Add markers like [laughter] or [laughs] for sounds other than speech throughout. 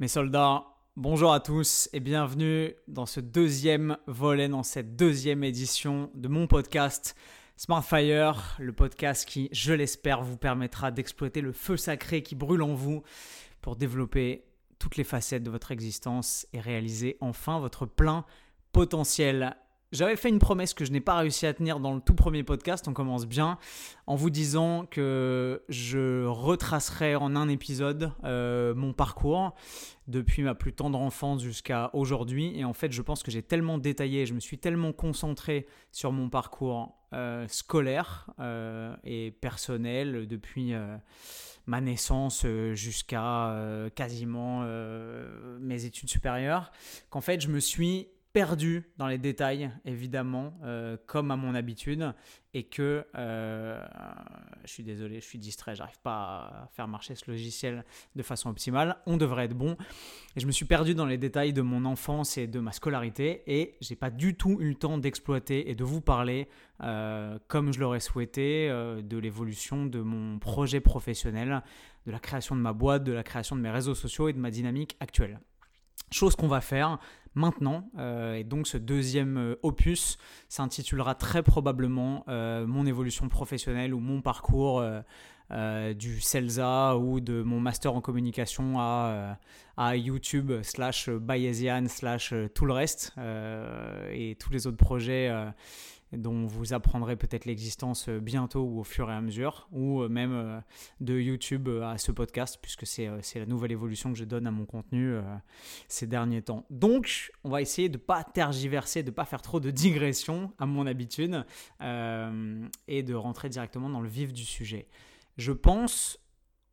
Mes soldats, bonjour à tous et bienvenue dans ce deuxième volet, dans cette deuxième édition de mon podcast Smartfire, le podcast qui, je l'espère, vous permettra d'exploiter le feu sacré qui brûle en vous pour développer toutes les facettes de votre existence et réaliser enfin votre plein potentiel. J'avais fait une promesse que je n'ai pas réussi à tenir dans le tout premier podcast, on commence bien, en vous disant que je retracerai en un épisode euh, mon parcours depuis ma plus tendre enfance jusqu'à aujourd'hui. Et en fait, je pense que j'ai tellement détaillé, je me suis tellement concentré sur mon parcours euh, scolaire euh, et personnel depuis ma naissance jusqu'à quasiment mes études supérieures, qu'en fait, je me suis perdu dans les détails, évidemment, euh, comme à mon habitude, et que euh, je suis désolé, je suis distrait, j'arrive pas à faire marcher ce logiciel de façon optimale. On devrait être bon. Et je me suis perdu dans les détails de mon enfance et de ma scolarité, et j'ai pas du tout eu le temps d'exploiter et de vous parler euh, comme je l'aurais souhaité de l'évolution de mon projet professionnel, de la création de ma boîte, de la création de mes réseaux sociaux et de ma dynamique actuelle. Chose qu'on va faire maintenant. Euh, et donc ce deuxième euh, opus s'intitulera très probablement euh, mon évolution professionnelle ou mon parcours du CELSA ou de mon master en communication à, à YouTube slash Bayesian slash tout le reste et tous les autres projets dont vous apprendrez peut-être l'existence euh, bientôt ou au fur et à mesure, ou euh, même euh, de YouTube à ce podcast, puisque c'est la nouvelle évolution que je donne à mon contenu ces derniers temps. Donc, on va essayer de ne pas tergiverser, de ne pas faire trop de digressions à mon habitude, et de rentrer directement dans le vif du sujet. Je pense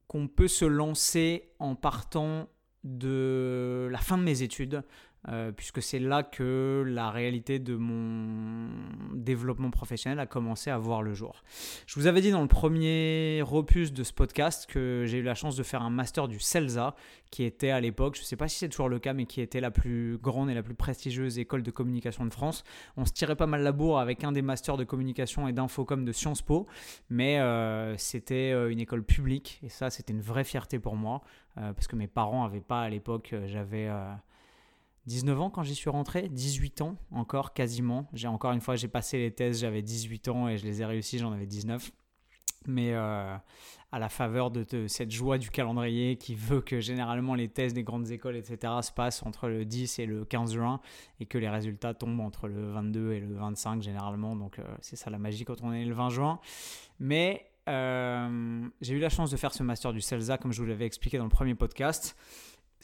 qu'on peut se lancer en partant de la fin de mes études, euh, puisque c'est là que la réalité de mon développement professionnel a commencé à voir le jour. Je vous avais dit dans le premier opus de ce podcast que j'ai eu la chance de faire un master du CELSA, qui était à l'époque, je ne sais pas si c'est toujours le cas, mais qui était la plus grande et la plus prestigieuse école de communication de France. On se tirait pas mal la bourre avec un des masters de communication et d'infocom de Sciences Po, mais euh, c'était euh, une école publique, et ça c'était une vraie fierté pour moi, parce que mes parents n'avaient pas à l'époque, j'avais... 19 ans quand j'y suis rentré, 18 ans encore quasiment. J'ai encore une fois, j'ai passé les thèses, j'avais 18 ans et je les ai réussi, j'en avais 19. Mais euh, à la faveur de, cette joie du calendrier qui veut que généralement les thèses des grandes écoles, etc., se passent entre le 10 et le 15 juin et que les résultats tombent entre le 22 et le 25 généralement. Donc euh, c'est ça la magie quand on est le 20 juin. Mais euh, j'ai eu la chance de faire ce master du CELSA comme je vous l'avais expliqué dans le premier podcast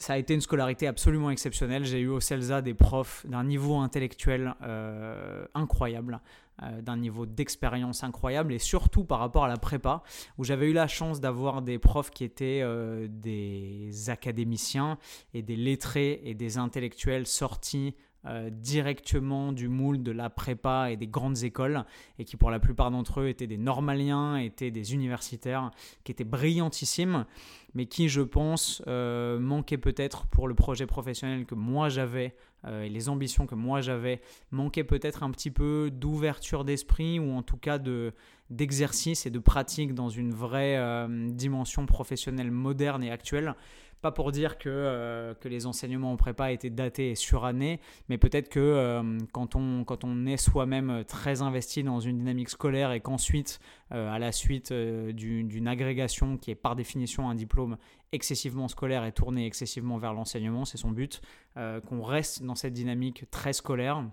ça a été une scolarité absolument exceptionnelle. J'ai eu au CELSA des profs d'un niveau intellectuel euh, incroyable, euh, d'un niveau d'expérience incroyable, et surtout par rapport à la prépa, où j'avais eu la chance d'avoir des profs qui étaient euh, des académiciens et des lettrés et des intellectuels sortis euh, directement du moule de la prépa et des grandes écoles, et qui pour la plupart d'entre eux étaient des normaliens, étaient des universitaires, qui étaient brillantissimes, mais qui, je pense, euh, manquaient peut-être pour le projet professionnel que moi j'avais euh, et les ambitions que moi j'avais, manquaient peut-être un petit peu d'ouverture d'esprit, ou en tout cas de d'exercice et de pratique dans une vraie dimension professionnelle moderne et actuelle pas pour dire que, euh, que les enseignements en prépa étaient datés et surannés, mais peut-être que euh, quand, on, quand on est soi-même très investi dans une dynamique scolaire et qu'ensuite, euh, à la suite d'une agrégation qui est par définition un diplôme excessivement scolaire et tourné excessivement vers l'enseignement, c'est son but, qu'on reste dans cette dynamique très scolaire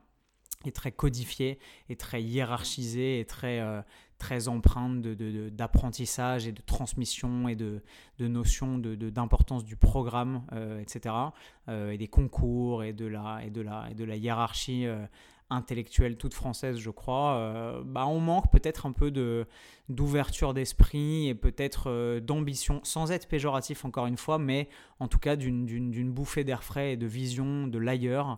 et très codifiée et très hiérarchisée et très, très empreinte d'apprentissage et de transmission et de, notions d'importance du programme, euh, etc. Euh, et des concours et de la hiérarchie euh, intellectuelle toute française, je crois. bah, on manque peut-être un peu d'ouverture d'esprit et peut-être d'ambition, sans être péjoratif encore une fois, mais en tout cas d'une bouffée d'air frais et de vision de l'ailleurs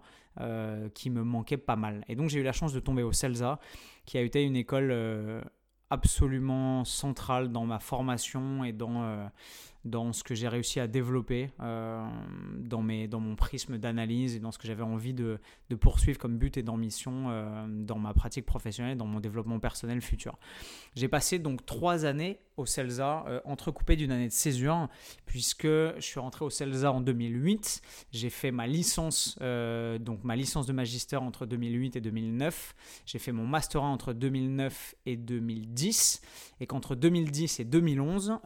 qui me manquait pas mal. Et donc j'ai eu la chance de tomber au CELSA, qui a été une école absolument centrale dans ma formation et dans, euh, dans ce que j'ai réussi à développer euh, dans, mes, dans mon prisme d'analyse et dans ce que j'avais envie de, de, poursuivre comme but et d'ambition euh, dans ma pratique professionnelle, dans mon développement personnel futur. J'ai passé donc trois années au CELSA, euh, entrecoupées d'une année de césure, puisque je suis rentré au CELSA en 2008. J'ai fait ma licence, donc ma licence de magister entre 2008 et 2009. J'ai fait mon master 1 entre 2009 et 2010. Et qu'entre 2010 et 2011,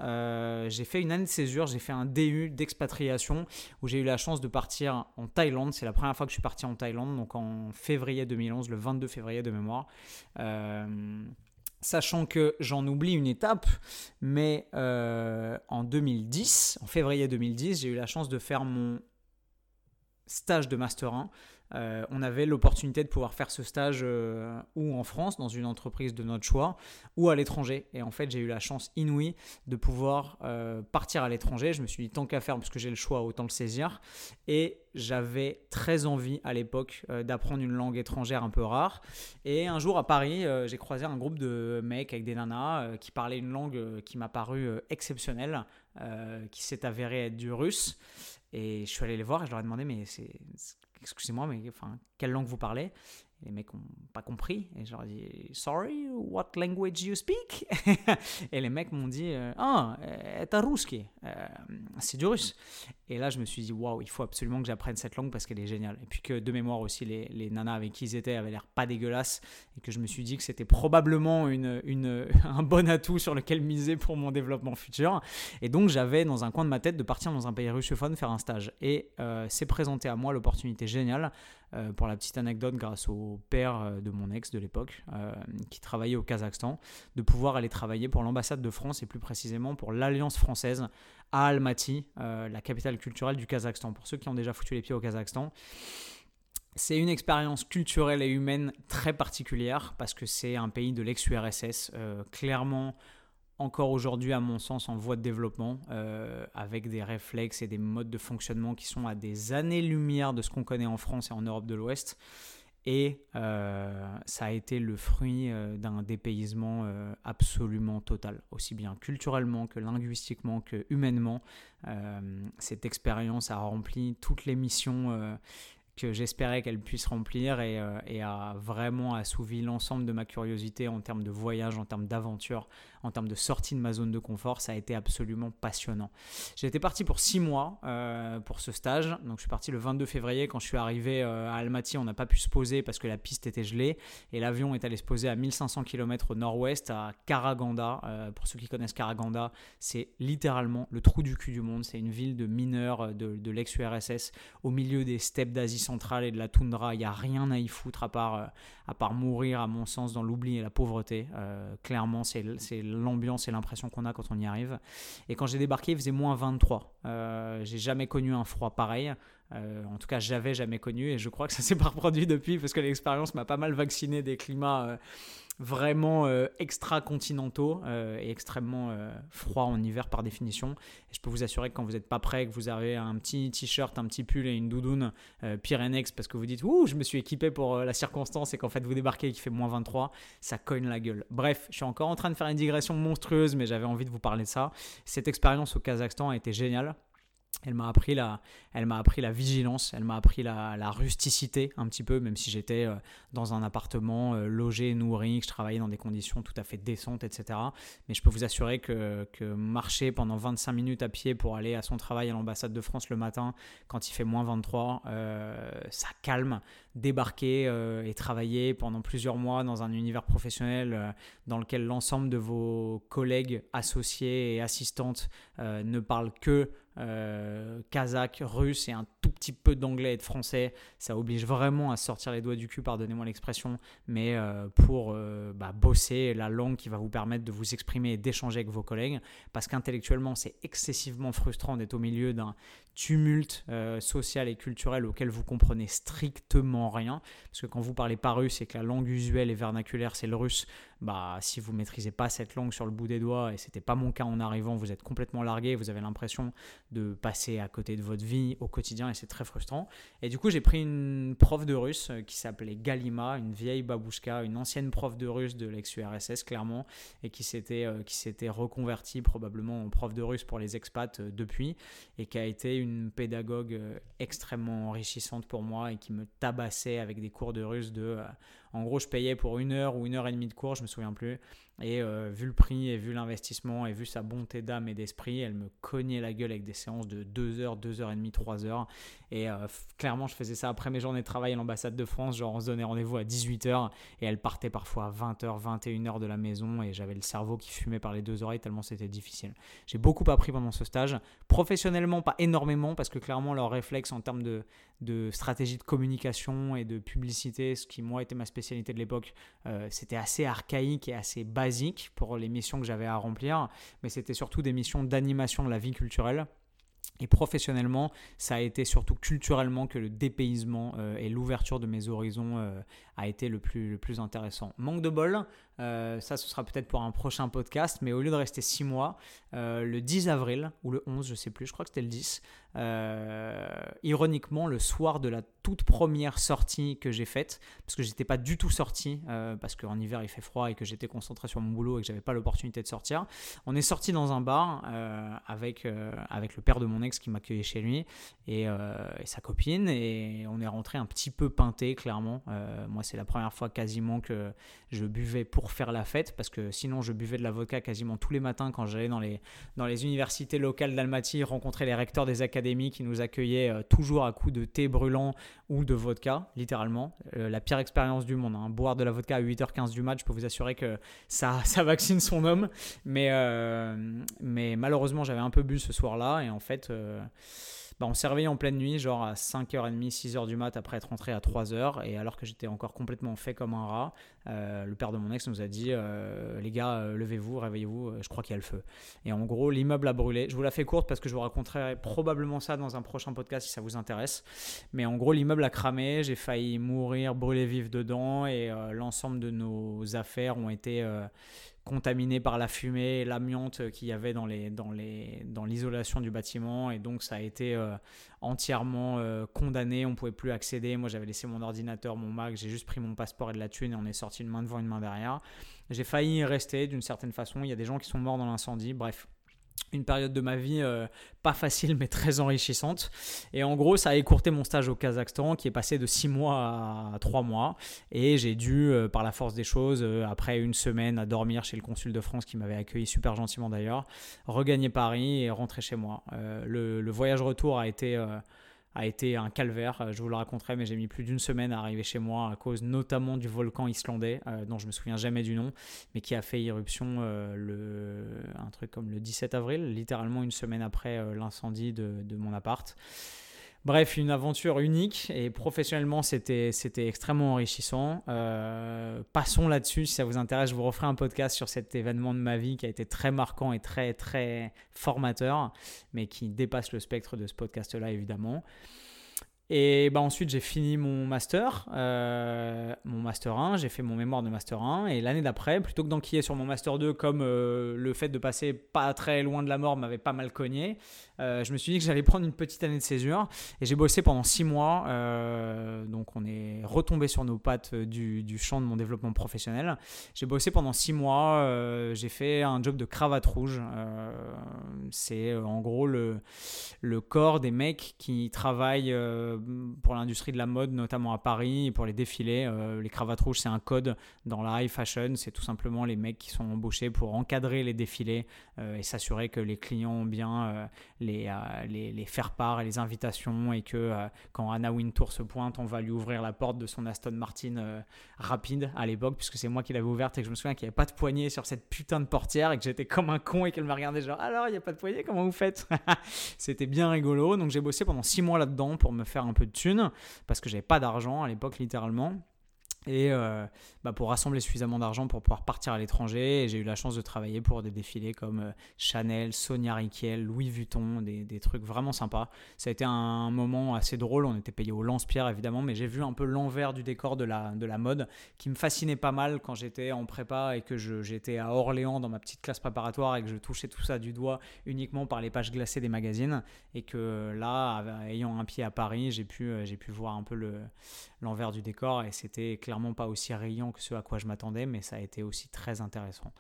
j'ai fait une année de césure, j'ai fait un DU d'expatriation où j'ai eu la chance de partir en Thaïlande. C'est la première fois que je suis parti en Thaïlande, donc en février 2011, le 22 février de mémoire. Euh, sachant que j'en oublie une étape, mais euh, en 2010, en février 2010, j'ai eu la chance de faire mon stage de Master 1 euh, on avait l'opportunité de pouvoir faire ce stage euh, ou en France, dans une entreprise de notre choix, ou à l'étranger. Et en fait, j'ai eu la chance inouïe de pouvoir euh, partir à l'étranger. Je me suis dit, tant qu'à faire, parce que j'ai le choix, autant le saisir. Et j'avais très envie à l'époque d'apprendre une langue étrangère un peu rare. Et un jour à Paris, j'ai croisé un groupe de mecs avec des nanas qui parlaient une langue qui m'a paru exceptionnelle, qui s'est avérée être du russe. Et je suis allé les voir et je leur ai demandé, mais c'est excusez-moi, mais enfin, quelle langue vous parlez? Les mecs n'ont pas compris. Et je leur ai dit, sorry, what language you speak? [laughs] Et les mecs m'ont dit, ah, c'est ruski, euh, c'est du russe. Et là, je me suis dit, waouh, il faut absolument que j'apprenne cette langue parce qu'elle est géniale. Et puis que de mémoire aussi, les, les nanas avec qui ils étaient avaient l'air pas dégueulasses. Et que je me suis dit que c'était probablement une, une, [laughs] un bon atout sur lequel miser pour mon développement futur. Et donc, j'avais dans un coin de ma tête de partir dans un pays russophone faire un stage. Et euh, c'est présenté à moi l'opportunité géniale euh, pour la petite anecdote, grâce au père euh, de mon ex de l'époque, euh, qui travaillait au Kazakhstan, de pouvoir aller travailler pour l'ambassade de France et plus précisément pour l'Alliance française à Almaty, la capitale culturelle du Kazakhstan. Pour ceux qui ont déjà foutu les pieds au Kazakhstan, c'est une expérience culturelle et humaine très particulière parce que c'est un pays de l'ex-URSS, clairement encore aujourd'hui, à mon sens, en voie de développement, euh, avec des réflexes et des modes de fonctionnement qui sont à des années-lumière de ce qu'on connaît en France et en Europe de l'Ouest. Et euh, ça a été le fruit euh, d'un dépaysement absolument total, aussi bien culturellement que linguistiquement que humainement. cette expérience a rempli toutes les missions que j'espérais qu'elle puisse remplir et, et, a vraiment assouvi l'ensemble de ma curiosité en termes de voyage, en termes d'aventure, en termes de sortie de ma zone de confort, ça a été absolument passionnant. J'étais parti pour six mois euh, pour ce stage. Donc je suis parti le 22 février. Quand je suis arrivé euh, à Almaty, on n'a pas pu se poser parce que la piste était gelée. Et l'avion est allé se poser à 1500 km au nord-ouest, à Karaganda. Euh, pour ceux qui connaissent Karaganda, c'est littéralement le trou du cul du monde. C'est une ville de mineurs de, de l'ex-URSS au milieu des steppes d'Asie centrale et de la toundra. Il n'y a rien à y foutre à part, à part mourir, à mon sens, dans l'oubli et la pauvreté. clairement, c'est l'ambiance et l'impression qu'on a quand on y arrive. Et quand j'ai débarqué, il faisait moins 23. Euh, j'ai jamais connu un froid pareil. Euh, en tout cas, j'avais jamais connu et je crois que ça s'est pas reproduit depuis parce que l'expérience m'a pas mal vacciné des climats euh, vraiment euh, extra-continentaux euh, et extrêmement euh, froids en hiver par définition. Et je peux vous assurer que quand vous n'êtes pas prêt, que vous avez un petit t-shirt, un petit pull et une doudoune Pyrenex parce que vous dites Ouh, je me suis équipé pour la circonstance et qu'en fait vous débarquez et qu'il fait moins 23, ça cogne la gueule. Bref, je suis encore en train de faire une digression monstrueuse, mais j'avais envie de vous parler de ça. Cette expérience au Kazakhstan a été géniale. Elle m'a appris la, elle m'a appris la vigilance, elle m'a appris la, rusticité un petit peu, même si j'étais euh, dans un appartement euh, logé, nourri, que je travaillais dans des conditions tout à fait décentes, etc. Mais je peux vous assurer que, que marcher pendant 25 minutes à pied pour aller à son travail à l'ambassade de France le matin, quand il fait moins 23, euh, ça calme. Débarquer et travailler pendant plusieurs mois dans un univers professionnel dans lequel l'ensemble de vos collègues, associés et assistantes ne parlent que euh, kazakh, russe et un tout petit peu d'anglais et de français. Ça oblige vraiment à sortir les doigts du cul, pardonnez-moi l'expression, mais euh, pour euh, bah, bosser la langue qui va vous permettre de vous exprimer et d'échanger avec vos collègues. Parce qu'intellectuellement, c'est excessivement frustrant d'être au milieu d'un tumulte social et culturel auquel vous comprenez strictement rien. Parce que quand vous parlez pas russe et que la langue usuelle et vernaculaire c'est le russe, bah, si vous maîtrisez pas cette langue sur le bout des doigts, et c'était pas mon cas en arrivant, vous êtes complètement largué, vous avez l'impression de passer à côté de votre vie au quotidien et c'est très frustrant. Et du coup, j'ai pris une prof de russe euh, qui s'appelait Galima, une vieille babouchka, une ancienne prof de russe de l'ex-URSS clairement, et qui s'était euh, s'était reconvertie probablement en prof de russe pour les expats euh, depuis, et qui a été une pédagogue extrêmement enrichissante pour moi et qui me tabassait avec des cours de russe de en gros, je payais pour une heure ou une heure et demie de cours, je me souviens plus. Et euh, vu le prix et vu l'investissement et vu sa bonté d'âme et d'esprit, elle me cognait la gueule avec des séances de 2 heures, 2 heures et demie, 3 heures. Et euh, clairement, je faisais ça après mes journées de travail à l'ambassade de France. Genre, on se donnait rendez-vous à 18 heures et elle partait parfois à 20 h 21 h de la maison et j'avais le cerveau qui fumait par les deux oreilles tellement c'était difficile. J'ai beaucoup appris pendant ce stage. Professionnellement, pas énormément parce que clairement, leur réflexe en termes de, stratégie de communication et de publicité, ce qui moi était ma spécialité de l'époque, euh, c'était assez archaïque et assez basique pour les missions que j'avais à remplir, mais c'était surtout des missions d'animation de la vie culturelle. Et professionnellement, ça a été surtout culturellement que le dépaysement euh, et l'ouverture de mes horizons euh, a été le plus, le plus intéressant. Manque de bol, euh, ça ce sera peut-être pour un prochain podcast, mais au lieu de rester 6 mois, le 10 avril ou le 11, je sais plus, je crois que c'était le 10, ironiquement, le soir de la toute première sortie que j'ai faite, parce que j'étais pas du tout sorti, parce qu'en hiver il fait froid et que j'étais concentré sur mon boulot et que j'avais pas l'opportunité de sortir, on est sorti dans un bar avec, avec le père de mon ex qui m'accueillait chez lui euh, et, sa copine. Et on est rentré un petit peu peinté, clairement. Euh, moi, c'est la première fois quasiment que je buvais pour faire la fête parce que sinon, je buvais de la vodka quasiment tous les matins quand j'allais dans les, dans les universités locales d'Almaty rencontrer les recteurs des académies qui nous accueillaient euh, toujours à coups de thé brûlant ou de vodka, littéralement. la pire expérience du monde. Hein. Boire de la vodka à 8h15 du match, je peux vous assurer que ça, [laughs] ça vaccine son homme. Mais, mais malheureusement, j'avais un peu bu ce soir-là et en fait, euh, bah, on s'est réveillé en pleine nuit, genre à 5h30, 6h du mat après être rentré à 3h. Et alors que j'étais encore complètement fait comme un rat, euh, le père de mon ex nous a dit euh, Les gars, levez-vous, réveillez-vous, je crois qu'il y a le feu. Et en gros, l'immeuble a brûlé. Je vous la fais courte parce que je vous raconterai probablement ça dans un prochain podcast si ça vous intéresse. Mais en gros, l'immeuble a cramé, j'ai failli mourir, brûler vif dedans et l'ensemble de nos affaires ont été contaminé par la fumée l'amiante qu'il y avait dans les dans les dans l'isolation du bâtiment. Et donc ça a été euh, entièrement euh, condamné. On pouvait plus accéder. Moi j'avais laissé mon ordinateur mon Mac. J'ai juste pris mon passeport et de la thune et on est sorti une main devant une main derrière. J'ai failli y rester d'une certaine façon. Il y a des gens qui sont morts dans l'incendie. Bref une période de ma vie euh, pas facile mais très enrichissante. Et en gros, ça a écourté mon stage au Kazakhstan qui est passé de 6 mois à 3 mois. Et j'ai dû, euh, par la force des choses, euh, après une semaine à dormir chez le consul de France qui m'avait accueilli super gentiment d'ailleurs, regagner Paris et rentrer chez moi. Le, le, voyage retour a été a été un calvaire. Euh, je vous le raconterai, mais j'ai mis plus d'une semaine à arriver chez moi à cause notamment du volcan islandais, euh, dont je me souviens jamais du nom, mais qui a fait irruption euh, le, un truc comme le 17 avril, littéralement une semaine après l'incendie de, de, mon appart. Bref, une aventure unique et professionnellement, c'était, extrêmement enrichissant. Euh, passons là-dessus. Si ça vous intéresse, je vous referai un podcast sur cet événement de ma vie qui a été très marquant et très, très formateur, mais qui dépasse le spectre de ce podcast-là, évidemment. Et bah ensuite, j'ai fini mon master, euh, mon master 1, j'ai fait mon mémoire de master 1. Et l'année d'après, plutôt que d'enquiller sur mon master 2, comme euh, le fait de passer pas très loin de la mort m'avait pas mal cogné, euh, je me suis dit que j'allais prendre une petite année de césure. Et j'ai bossé pendant 6 mois. donc on est retombé sur nos pattes du, du champ de mon développement professionnel. J'ai bossé pendant 6 mois. j'ai fait un job de cravate rouge. C'est en gros le, le corps des mecs qui travaillent pour l'industrie de la mode, notamment à Paris, pour les défilés. Euh, les cravates rouges, c'est un code dans la high fashion. C'est tout simplement les mecs qui sont embauchés pour encadrer les défilés euh, et s'assurer que les clients ont bien euh, les, les, les, faire part et les invitations et que quand Anna Wintour se pointe, on va lui ouvrir la porte de son Aston Martin rapide à l'époque, puisque c'est moi qui l'avais ouverte et que je me souviens qu'il n'y avait pas de poignée sur cette putain de portière et que j'étais comme un con et qu'elle me regardait genre alors il n'y a pas de poignée, comment vous faites [laughs] C'était bien rigolo. Donc j'ai bossé pendant six mois là-dedans pour me faire un peu de thunes parce que j'avais pas d'argent à l'époque littéralement. Et euh, bah, pour rassembler suffisamment d'argent pour pouvoir partir à l'étranger. J'ai eu la chance de travailler pour des défilés comme euh, Chanel, Sonia Rykiel, Louis Vuitton, des, trucs vraiment sympas. Ça a été un moment assez drôle. On était payé au lance-pierre évidemment, mais j'ai vu un peu l'envers du décor de la, de la mode qui me fascinait pas mal quand j'étais en prépa et que j'étais à Orléans dans ma petite classe préparatoire et que je touchais tout ça du doigt uniquement par les pages glacées des magazines. Et que là, ayant un pied à Paris, j'ai pu, euh, pu voir un peu l'envers du décor et c'était clairement pas aussi rayant que ce à quoi je m'attendais, mais ça a été aussi très intéressant.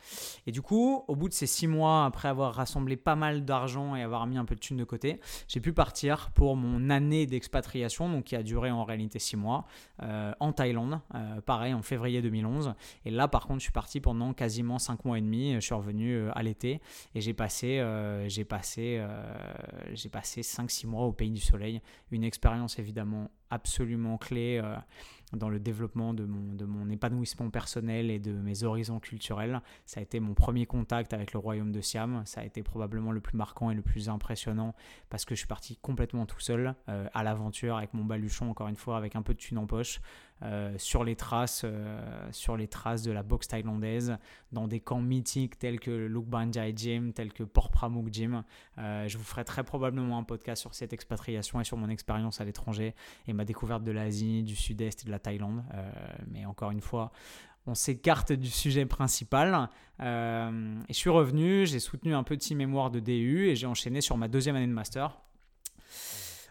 Et du coup, au bout de ces six mois, après avoir rassemblé pas mal d'argent et avoir mis un peu de thunes de côté, j'ai pu partir pour mon année d'expatriation, donc qui a duré en réalité six mois, euh, en Thaïlande, euh, pareil, en février 2011. Et là, par contre, je suis parti pendant quasiment cinq mois et demi. Je suis revenu euh, à l'été et j'ai passé, j'ai passé, j'ai passé 5-6 mois au pays du soleil. Une expérience évidemment absolument clé dans le développement de mon, épanouissement personnel et de mes horizons culturels. Ça a été mon premier contact avec le royaume de Siam. Ça a été probablement le plus marquant et le plus impressionnant parce que je suis parti complètement tout seul euh, à l'aventure avec mon baluchon, encore une fois, avec un peu de thune en poche. Euh, sur les traces euh, sur les traces de la boxe thaïlandaise dans des camps mythiques tels que Luke Banjai Gym tels que Port Pramuk Gym. Je vous ferai très probablement un podcast sur cette expatriation et sur mon expérience à l'étranger et ma découverte de l'Asie du Sud-Est et de la Thaïlande. Euh, mais encore une fois on s'écarte du sujet principal. et je suis revenu, j'ai soutenu un petit mémoire de DU et j'ai enchaîné sur ma deuxième année de master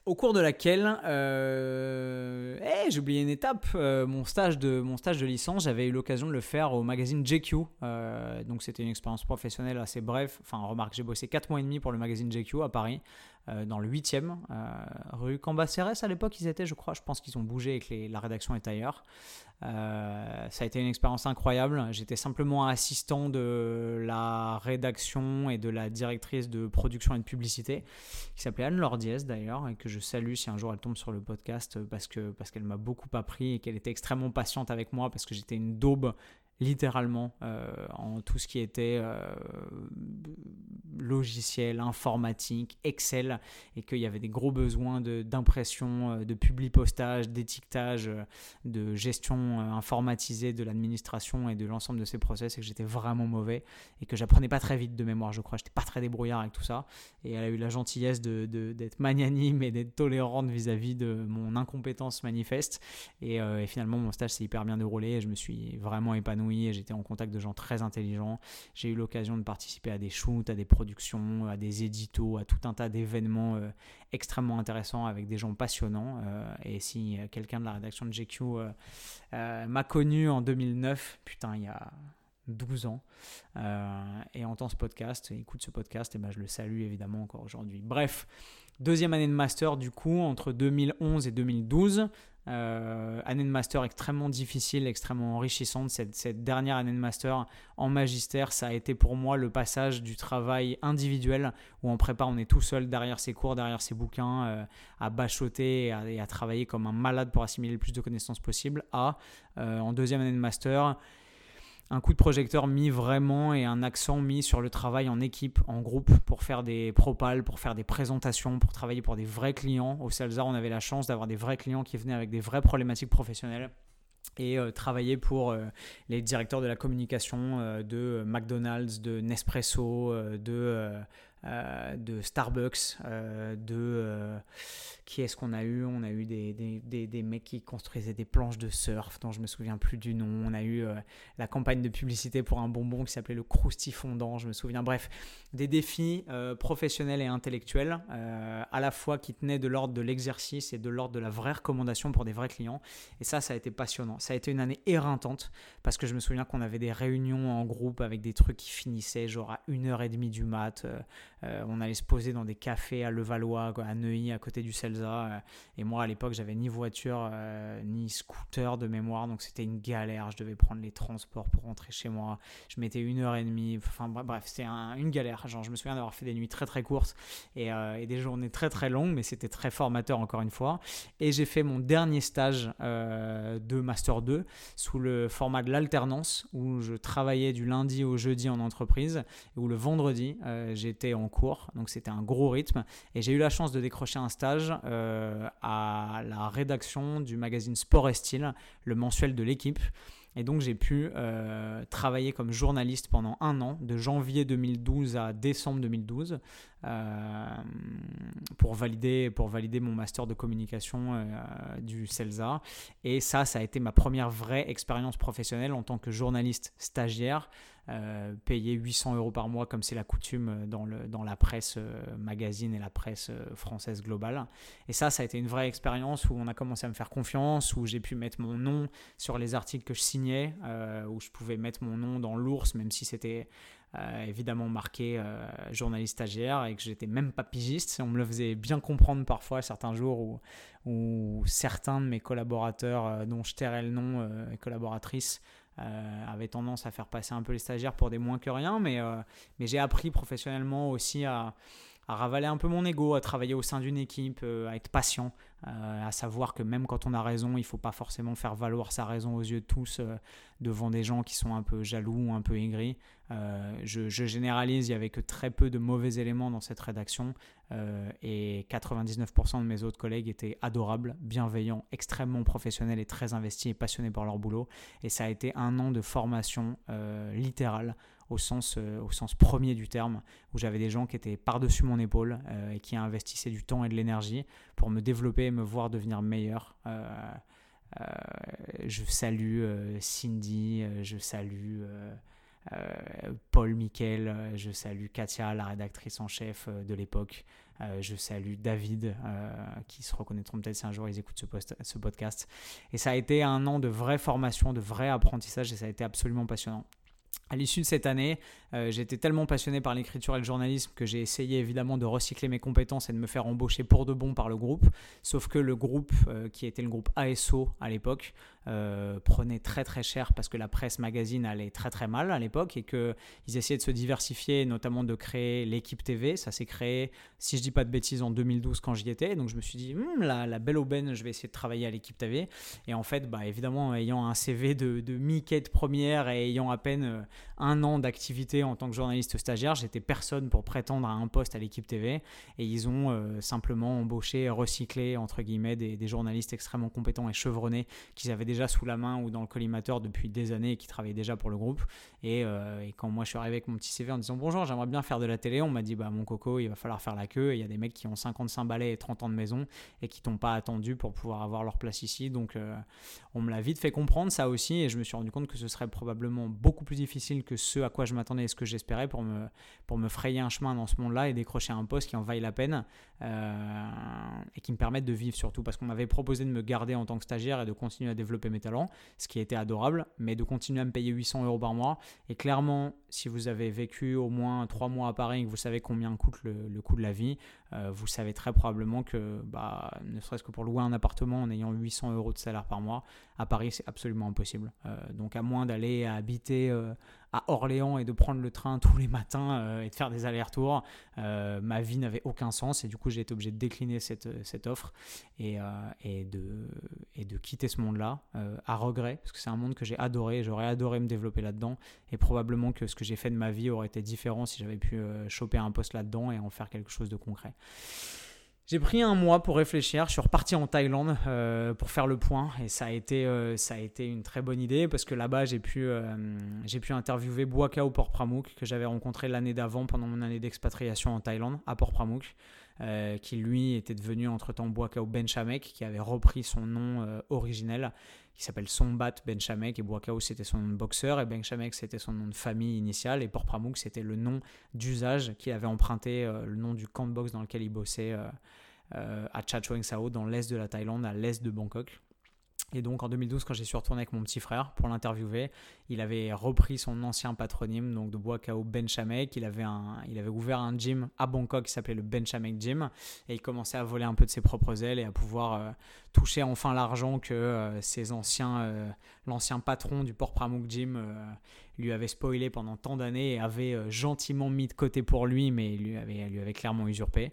au cours de laquelle euh, eh, j'ai oublié une étape. Euh, mon, stage de, licence, j'avais eu l'occasion de le faire au magazine JQ. Euh, donc c'était une expérience professionnelle assez brève. Enfin, remarque, j'ai bossé 4 mois et demi pour le magazine JQ à Paris. Euh, dans le 8e, euh, rue Cambacérès à l'époque ils étaient, je crois. Je pense qu'ils ont bougé et que la rédaction est ailleurs. Euh, ça a été une expérience incroyable. J'étais simplement assistant de la rédaction et de la directrice de production et de publicité, qui s'appelait Anne Lordiez d'ailleurs, et que je salue si un jour elle tombe sur le podcast parce que parce qu'elle m'a beaucoup appris et qu'elle était extrêmement patiente avec moi parce que j'étais une daube littéralement euh, en tout ce qui était euh, logiciel, informatique, Excel, et qu'il y avait des gros besoins d'impression, de, euh, de publi-postage, d'étiquetage, de gestion informatisée de l'administration et de l'ensemble de ces process, et que j'étais vraiment mauvais, et que j'apprenais pas très vite de mémoire, je crois. J'étais pas très débrouillard avec tout ça, et elle a eu la gentillesse d'être de, magnanime et d'être tolérante vis-à-vis de mon incompétence manifeste, et finalement mon stage s'est hyper bien déroulé, et je me suis vraiment épanoui et j'étais en contact de gens très intelligents. J'ai eu l'occasion de participer à des shoots, à des productions, à des éditos, à tout un tas d'événements euh, extrêmement intéressants avec des gens passionnants. Euh, et si euh, quelqu'un de la rédaction de GQ m'a connu en 2009, putain, il y a 12 ans, et entend ce podcast, écoute ce podcast, et ben je le salue évidemment encore aujourd'hui. Bref, deuxième année de master du coup, entre 2011 et 2012. Euh, année de master extrêmement difficile, extrêmement enrichissante. Cette, dernière année de master en magistère, ça a été pour moi le passage du travail individuel où on prépare, on est tout seul derrière ses cours, derrière ses bouquins, euh, à bachoter et à, travailler comme un malade pour assimiler le plus de connaissances possible, à euh, en deuxième année de master un coup de projecteur mis vraiment et un accent mis sur le travail en équipe, en groupe, pour faire des propals, pour faire des présentations, pour travailler pour des vrais clients. Au Celsa, on avait la chance d'avoir des vrais clients qui venaient avec des vraies problématiques professionnelles et euh, travailler pour euh, les directeurs de la communication euh, de McDonald's, de Nespresso, de euh, de Starbucks, euh, de euh, qui est-ce qu'on a eu? On a eu des, des, des, mecs qui construisaient des planches de surf dont je me souviens plus du nom. On a eu la campagne de publicité pour un bonbon qui s'appelait le Krusty Fondant, je me souviens. Bref, des défis professionnels et intellectuels, à la fois qui tenaient de l'ordre de l'exercice et de l'ordre de la vraie recommandation pour des vrais clients. Et ça, ça a été passionnant. Ça a été une année éreintante parce que je me souviens qu'on avait des réunions en groupe avec des trucs qui finissaient genre à 1h30 du mat. Euh, on allait se poser dans des cafés à Levallois, à Neuilly, à côté du Celsa. Euh, et moi, à l'époque, j'avais ni voiture euh, ni scooter de mémoire, donc c'était une galère. Je devais prendre les transports pour rentrer chez moi. Je mettais une heure et demie. Enfin bref, c'était une galère. Je me souviens d'avoir fait des nuits très très courtes et, des journées très très longues, mais c'était très formateur encore une fois. Et j'ai fait mon dernier stage de Master 2 sous le format de l'alternance, où je travaillais du lundi au jeudi en entreprise, et où le vendredi, j'étais en donc c'était un gros rythme. Et j'ai eu la chance de décrocher un stage à la rédaction du magazine Sport et Style, le mensuel de l'équipe. Et donc j'ai pu euh, travailler comme journaliste pendant un an, de janvier 2012 à décembre 2012, euh, pour, valider, pour valider mon master de communication euh, du CELSA. Et ça, ça a été ma première vraie expérience professionnelle en tant que journaliste stagiaire. Euh, payer 800 euros par mois comme c'est la coutume dans, le, dans la presse magazine et la presse française globale. Et ça, ça a été une vraie expérience où on a commencé à me faire confiance, où j'ai pu mettre mon nom sur les articles que je signais, où je pouvais mettre mon nom dans l'ours, même si c'était euh, évidemment marqué euh, journaliste stagiaire et que j'étais même pas pigiste. On me le faisait bien comprendre parfois certains jours où, où certains de mes collaborateurs, euh, dont je tairais le nom, collaboratrices, avaient tendance à faire passer un peu les stagiaires pour des moins que rien. Mais, mais j'ai appris professionnellement aussi à à ravaler un peu mon ego, à travailler au sein d'une équipe, à être patient, à savoir que même quand on a raison, il ne faut pas forcément faire valoir sa raison aux yeux de tous devant des gens qui sont un peu jaloux ou un peu aigris. Euh, je, généralise, il n'y avait que très peu de mauvais éléments dans cette rédaction euh, et 99% de mes autres collègues étaient adorables, bienveillants, extrêmement professionnels et très investis et passionnés par leur boulot. Et ça a été un an de formation euh, littérale au sens, au sens premier du terme, où j'avais des gens qui étaient par-dessus mon épaule et qui investissaient du temps et de l'énergie pour me développer et me voir devenir meilleur. je salue Cindy, je salue euh, Paul Miquel, euh, je salue Katia, la rédactrice en chef euh, de l'époque. je salue David, qui se reconnaîtront peut-être si un jour ils écoutent ce, ce podcast. Et ça a été un an de vraie formation, de vrai apprentissage, et ça a été absolument passionnant. À l'issue de cette année, euh, j'étais tellement passionné par l'écriture et le journalisme que j'ai essayé évidemment de recycler mes compétences et de me faire embaucher pour de bon par le groupe. Sauf que le groupe, euh, qui était le groupe ASO à l'époque, euh, prenait très très cher parce que la presse magazine allait très très mal à l'époque et qu'ils essayaient de se diversifier, notamment de créer l'équipe TV. Ça s'est créé, si je dis pas de bêtises, en 2012 quand j'y étais. Donc je me suis dit, hmm, la, belle aubaine, je vais essayer de travailler à l'équipe TV. Et en fait, bah, évidemment, ayant un CV de, de mi-quête première et ayant à peine un an d'activité en tant que journaliste stagiaire, j'étais personne pour prétendre à un poste à l'équipe TV et ils ont euh, simplement embauché, recyclé entre guillemets des, journalistes extrêmement compétents et chevronnés qu'ils avaient déjà sous la main ou dans le collimateur depuis des années et qui travaillaient déjà pour le groupe. Euh, et, quand moi je suis arrivé avec mon petit CV en disant bonjour, j'aimerais bien faire de la télé, on m'a dit bah mon coco, il va falloir faire la queue. Il y a des mecs qui ont 55 balais et 30 ans de maison et qui t'ont pas attendu pour pouvoir avoir leur place ici. Donc euh, on me l'a vite fait comprendre ça aussi et je me suis rendu compte que ce serait probablement beaucoup plus difficile que ce à quoi je m'attendais et ce que j'espérais pour me, pour me frayer un chemin dans ce monde-là et décrocher un poste qui en vaille la peine euh, et qui me permette de vivre surtout. Parce qu'on m'avait proposé de me garder en tant que stagiaire et de continuer à développer mes talents, ce qui était adorable, mais de continuer à me payer 800 euros par mois. Et clairement, si vous avez vécu au moins 3 mois à Paris et que vous savez combien coûte le, coût de la vie, euh, vous savez très probablement que, bah, ne serait-ce que pour louer un appartement en ayant 800 euros de salaire par mois, à Paris, c'est absolument impossible. Euh, donc, à moins d'aller habiter à Orléans et de prendre le train tous les matins euh, et de faire des allers-retours, euh, ma vie n'avait aucun sens et du coup j'ai été obligé de décliner cette, cette offre et, euh, et, de, et de quitter ce monde-là à regret parce que c'est un monde que j'ai adoré, j'aurais adoré me développer là-dedans et probablement que ce que j'ai fait de ma vie aurait été différent si j'avais pu choper un poste là-dedans et en faire quelque chose de concret. J'ai pris un mois pour réfléchir. Je suis reparti en Thaïlande euh, pour faire le point et ça a été euh, ça a été une très bonne idée parce que là-bas j'ai pu euh, j'ai pu interviewer Buakao Port Pramuk que j'avais rencontré l'année d'avant pendant mon année d'expatriation en Thaïlande à Port Pramuk, qui lui était devenu entre-temps Buakao Benchamek qui avait repris son nom originel qui s'appelle Sombat Benchamek et Buakao c'était son nom de boxeur et Benchamek c'était son nom de famille initial et Port Pramuk c'était le nom d'usage qu'il avait emprunté le nom du camp de boxe dans lequel il bossait euh, à Chachoeng Sao, dans l'est de la Thaïlande, à l'est de Bangkok. Et donc en 2012, quand j'ai suis retourné avec mon petit frère pour l'interviewer, il avait repris son ancien patronyme, donc de Boakao Benchamek. Il avait, un, il avait ouvert un gym à Bangkok qui s'appelait le Benchamek Gym. Et il commençait à voler un peu de ses propres ailes et à pouvoir euh, toucher enfin l'argent que euh, ses anciens, l'ancien patron du Port Pramuk Gym lui avait spoilé pendant tant d'années et avait euh, gentiment mis de côté pour lui, mais lui avait, lui avait clairement usurpé.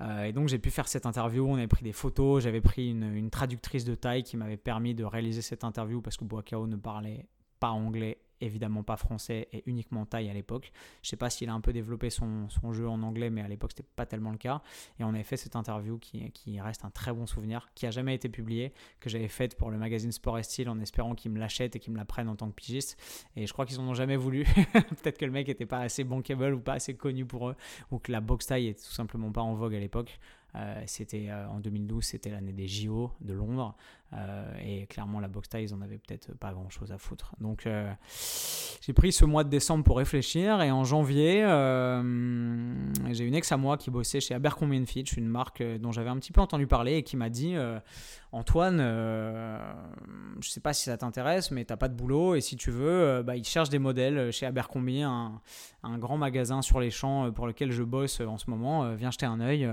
Euh, et donc j'ai pu faire cette interview, on avait pris des photos, j'avais pris une, traductrice de taille qui m'avait permis de réaliser cette interview parce que Boakao ne parlait pas anglais évidemment pas français et uniquement taille à l'époque. Je sais pas s'il a un peu développé son, jeu en anglais, mais à l'époque c'était pas tellement le cas. Et on avait fait cette interview qui, reste un très bon souvenir, qui a jamais été publié, que j'avais faite pour le magazine Sport et Style en espérant qu'ils me l'achètent et qu'ils me la prennent en tant que pigiste. Et je crois qu'ils en ont jamais voulu. [laughs] Peut-être que le mec était pas assez bankable ou pas assez connu pour eux, ou que la box taille est tout simplement pas en vogue à l'époque. Euh, c'était euh, en 2012, c'était l'année des JO de Londres. Euh, et clairement, la boxe ils en avaient peut-être pas grand-chose à foutre. Donc, j'ai pris ce mois de décembre pour réfléchir. Et en janvier, j'ai une ex à moi qui bossait chez Abercrombie Fitch, une marque dont j'avais un petit peu entendu parler et qui m'a dit Antoine, je sais pas si ça t'intéresse, mais t'as pas de boulot. Et si tu veux, bah, ils cherchent des modèles chez Abercrombie, un, un, grand magasin sur les champs pour lequel je bosse en ce moment. viens jeter un œil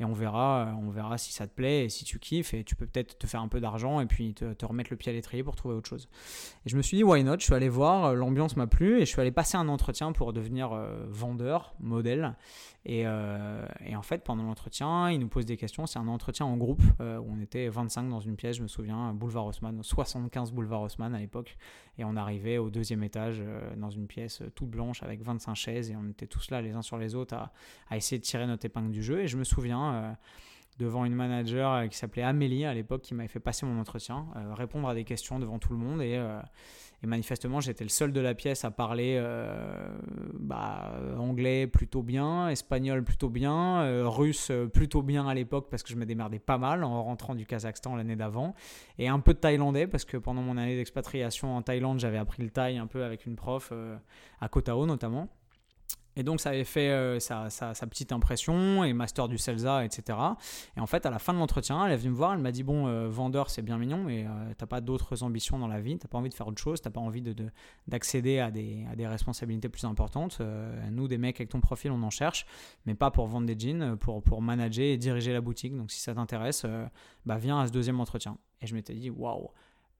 et on verra, on verra si ça te plaît et si tu kiffes et tu peux peut-être te faire un peu d'argent et puis te, remettre le pied à l'étrier pour trouver autre chose. Et je me suis dit why not, je suis allé voir, euh, l'ambiance m'a plu et je suis allé passer un entretien pour devenir euh, vendeur, modèle. Et, euh, et, en fait, pendant l'entretien, il nous pose des questions. C'est un entretien en groupe où on était 25 dans une pièce, je me souviens, boulevard Haussmann, 75 boulevard Haussmann à l'époque. Et on arrivait au deuxième étage dans une pièce toute blanche avec 25 chaises et on était tous là les uns sur les autres à, essayer de tirer notre épingle du jeu. Et je me souviens euh, devant une manager euh, qui s'appelait Amélie à l'époque qui m'avait fait passer mon entretien, euh, répondre à des questions devant tout le monde et, manifestement j'étais le seul de la pièce à parler bah, anglais plutôt bien, espagnol plutôt bien, russe plutôt bien à l'époque parce que je me démerdais pas mal en rentrant du Kazakhstan l'année d'avant et un peu de thaïlandais parce que pendant mon année d'expatriation en Thaïlande j'avais appris le thaï un peu avec une prof à Koh Tao notamment. Et donc ça avait fait euh, sa, petite impression, et master du CELSA, etc. Et en fait, à la fin de l'entretien, elle est venue me voir, elle m'a dit, bon, euh, vendeur, c'est bien mignon, mais euh, t'as pas d'autres ambitions dans la vie, t'as pas envie de faire autre chose, t'as pas envie d'accéder de, à, des, à des responsabilités plus importantes. nous, des mecs avec ton profil, on en cherche, mais pas pour vendre des jeans, pour, pour manager et diriger la boutique. Donc si ça t'intéresse, bah viens à ce deuxième entretien. Et je m'étais dit, waouh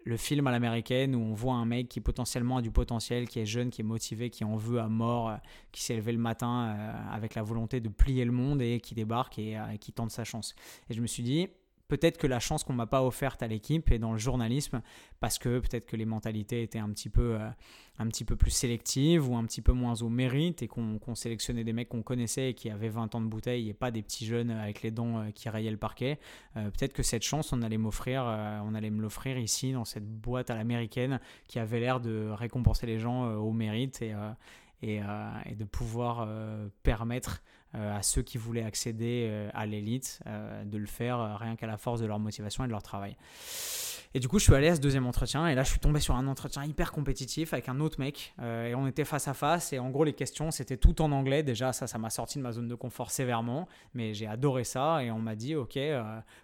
le film à l'américaine où on voit un mec qui potentiellement a du potentiel, qui est jeune, qui est motivé, qui en veut à mort, euh, qui s'est levé le matin euh, avec la volonté de plier le monde et qui débarque et euh, qui tente sa chance. Et je me suis dit, peut-être que la chance qu'on m'a pas offerte à l'équipe et dans le journalisme, parce que peut-être que les mentalités étaient un petit peu, euh, plus sélectives ou un petit peu moins au mérite et qu'on sélectionnait des mecs qu'on connaissait et qui avaient 20 ans de bouteille et pas des petits jeunes avec les dents euh, qui rayaient le parquet. Euh, peut-être que cette chance, on allait m'offrir, on allait me l'offrir ici dans cette boîte à l'américaine qui avait l'air de récompenser les gens au mérite et, et de pouvoir permettre euh, à ceux qui voulaient accéder euh, à l'élite euh, de le faire rien qu'à la force de leur motivation et de leur travail. Et du coup, je suis allé à ce deuxième entretien et là, je suis tombé sur un entretien hyper compétitif avec un autre mec et on était face à face et en gros, les questions, c'était tout en anglais. Déjà, ça, ça m'a sorti de ma zone de confort sévèrement, mais j'ai adoré ça et on m'a dit, ok,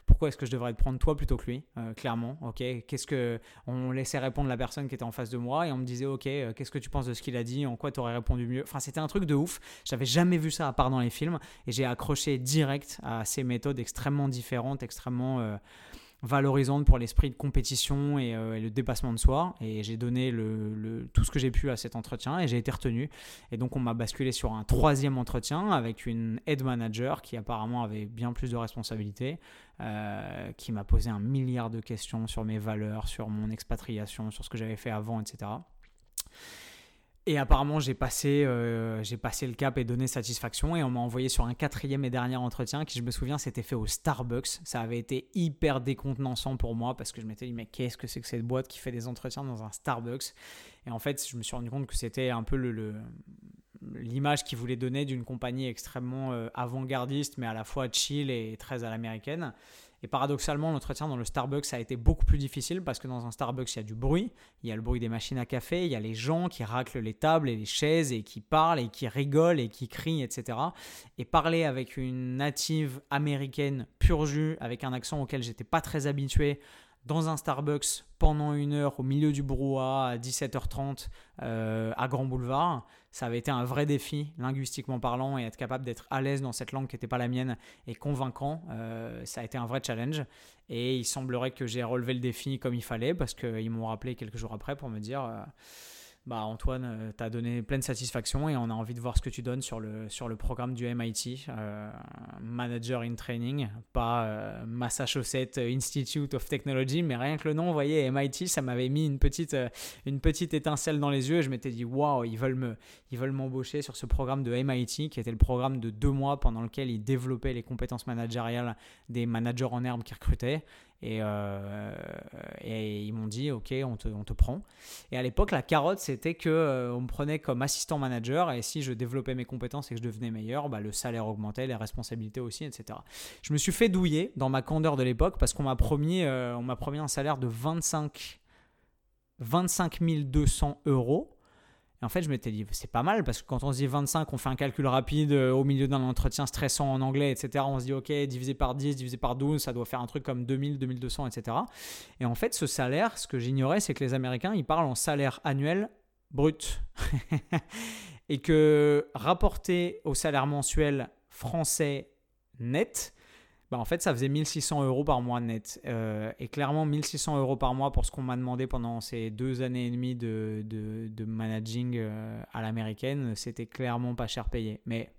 pourquoi est-ce que je devrais te prendre toi plutôt que lui Clairement, ok. Qu'est-ce que on laissait répondre la personne qui était en face de moi et on me disait, ok, qu'est-ce que tu penses de ce qu'il a dit En quoi tu aurais répondu mieux? Enfin, c'était un truc de ouf. J'avais jamais vu ça à part dans les film et j'ai accroché direct à ces méthodes extrêmement différentes, extrêmement valorisantes pour l'esprit de compétition euh, et, le dépassement de soi. Et j'ai donné tout ce que j'ai pu à cet entretien et j'ai été retenu. Et donc on m'a basculé sur un troisième entretien avec une head manager qui apparemment avait bien plus de responsabilités, euh, qui m'a posé un milliard de questions sur mes valeurs, sur mon expatriation, sur ce que j'avais fait avant, etc. Et apparemment, j'ai passé, euh, j'ai passé le cap et donné satisfaction. Et on m'a envoyé sur un quatrième et dernier entretien qui, je me souviens, s'était fait au Starbucks. Ça avait été hyper décontenançant pour moi parce que je m'étais dit, mais qu'est-ce que c'est que cette boîte qui fait des entretiens dans un Starbucks? Et en fait, je me suis rendu compte que c'était un peu le, l'image qu'il voulait donner d'une compagnie extrêmement euh, avant-gardiste, mais à la fois chill et très à l'américaine. Et paradoxalement, l'entretien dans le Starbucks a été beaucoup plus difficile parce que dans un Starbucks, il y a du bruit. Il y a le bruit des machines à café, il y a les gens qui raclent les tables et les chaises et qui parlent et qui rigolent et qui crient, etc. Et parler avec une native américaine pur avec un accent auquel j'étais pas très habitué, dans un Starbucks pendant une heure au milieu du brouhaha à 17h30 euh, à Grand Boulevard. Ça avait été un vrai défi, linguistiquement parlant, et être capable d'être à l'aise dans cette langue qui n'était pas la mienne et convaincant, euh, ça a été un vrai challenge. Et il semblerait que j'ai relevé le défi comme il fallait parce qu'ils m'ont rappelé quelques jours après pour me dire... Euh, bah Antoine, euh, tu as donné pleine satisfaction et on a envie de voir ce que tu donnes sur le, sur le programme du MIT, euh, Manager in Training, pas euh, Massachusetts Institute of Technology, mais rien que le nom, vous voyez, MIT, ça m'avait mis une petite, une petite étincelle dans les yeux et je m'étais dit, waouh, ils veulent me, ils veulent m'embaucher sur ce programme de MIT qui était le programme de deux mois pendant lequel ils développaient les compétences managériales des managers en herbe qui recrutaient. Et, euh, et ils m'ont dit, OK, on te, on te, prend. Et à l'époque, la carotte, c'était qu'on euh, on me prenait comme assistant manager. Et si je développais mes compétences et que je devenais meilleur, bah, le salaire augmentait, les responsabilités aussi, etc. Je me suis fait douiller dans ma candeur de l'époque parce qu'on m'a promis, euh, promis un salaire de 25, 25 200 euros et en fait, je m'étais dit, c'est pas mal parce que quand on se dit 25, on fait un calcul rapide euh, au milieu d'un entretien stressant en anglais, etc. On se dit, ok, divisé par 10, divisé par 12, ça doit faire un truc comme 2000, 2200, etc. Et en fait, ce salaire, ce que j'ignorais, c'est que les Américains, ils parlent en salaire annuel brut. [laughs] et que rapporté au salaire mensuel français net, bah, en fait, ça faisait 1600 euros par mois net. Euh, et clairement, 1600 euros par mois pour ce qu'on m'a demandé pendant ces deux années et demie de, de, managing euh, à l'américaine, c'était clairement pas cher payé. Mais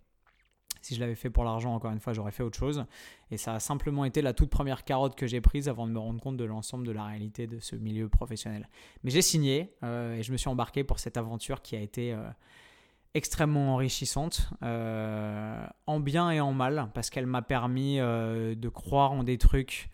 si je l'avais fait pour l'argent, encore une fois, j'aurais fait autre chose. Et ça a simplement été la toute première carotte que j'ai prise avant de me rendre compte de l'ensemble de la réalité de ce milieu professionnel. Mais j'ai signé euh, et je me suis embarqué pour cette aventure qui a été extrêmement enrichissante, euh, en bien et en mal, parce qu'elle m'a permis euh, de croire en des trucs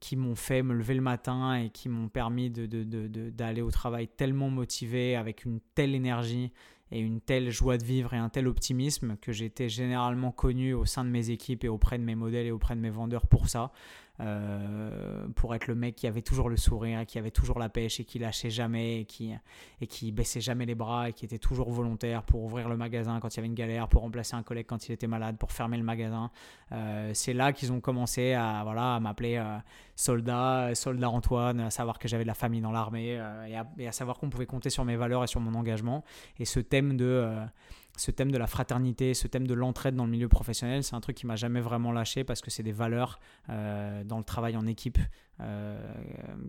qui m'ont fait me lever le matin et qui m'ont permis d'aller au travail tellement motivé, avec une telle énergie et une telle joie de vivre et un tel optimisme que j'étais généralement connu au sein de mes équipes et auprès de mes modèles et auprès de mes vendeurs pour ça. Euh, pour être le mec qui avait toujours le sourire, qui avait toujours la pêche et qui lâchait jamais et qui, et qui baissait jamais les bras et qui était toujours volontaire pour ouvrir le magasin quand il y avait une galère, pour remplacer un collègue quand il était malade, pour fermer le magasin. Euh, c'est là qu'ils ont commencé à, voilà, à m'appeler euh, soldat, soldat Antoine, à savoir que j'avais de la famille dans l'armée et, et, à, savoir qu'on pouvait compter sur mes valeurs et sur mon engagement. Et ce thème de ce thème de la fraternité, ce thème de l'entraide dans le milieu professionnel, c'est un truc qui m'a jamais vraiment lâché parce que c'est des valeurs euh, dans le travail en équipe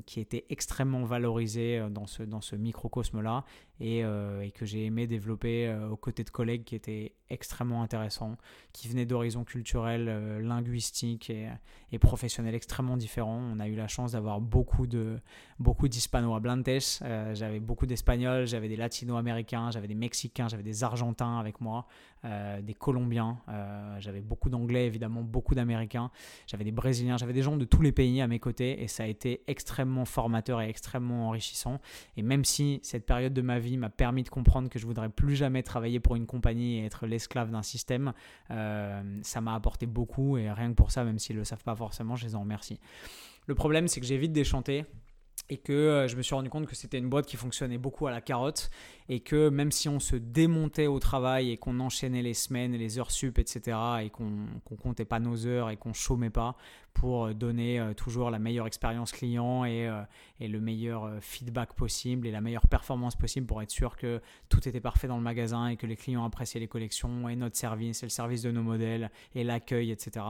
qui étaient extrêmement valorisées euh, dans ce, dans ce microcosme-là et, et, que j'ai aimé développer aux côtés de collègues qui étaient extrêmement intéressants, qui venaient d'horizons culturels, linguistiques et, et, professionnels extrêmement différents. On a eu la chance d'avoir beaucoup de beaucoup d'hispano-hablantes, j'avais beaucoup d'espagnols, j'avais des latino-américains, j'avais des mexicains, j'avais des argentins, avec moi, euh, des Colombiens, euh, j'avais beaucoup d'Anglais évidemment, beaucoup d'Américains, j'avais des Brésiliens, j'avais des gens de tous les pays à mes côtés et ça a été extrêmement formateur et extrêmement enrichissant. Et même si cette période de ma vie m'a permis de comprendre que je voudrais plus jamais travailler pour une compagnie et être l'esclave d'un système, euh, ça m'a apporté beaucoup et rien que pour ça, même s'ils ne le savent pas forcément, je les en remercie. Le problème, c'est que j'ai vite déchanté et que euh, je me suis rendu compte que c'était une boîte qui fonctionnait beaucoup à la carotte et que même si on se démontait au travail et qu'on enchaînait les semaines et les heures sup, etc., et qu'on ne comptait pas nos heures et qu'on chômait pas pour euh, donner euh, toujours la meilleure expérience client et, et, le meilleur feedback possible et la meilleure performance possible pour être sûr que tout était parfait dans le magasin et que les clients appréciaient les collections et notre service et le service de nos modèles et l'accueil, etc.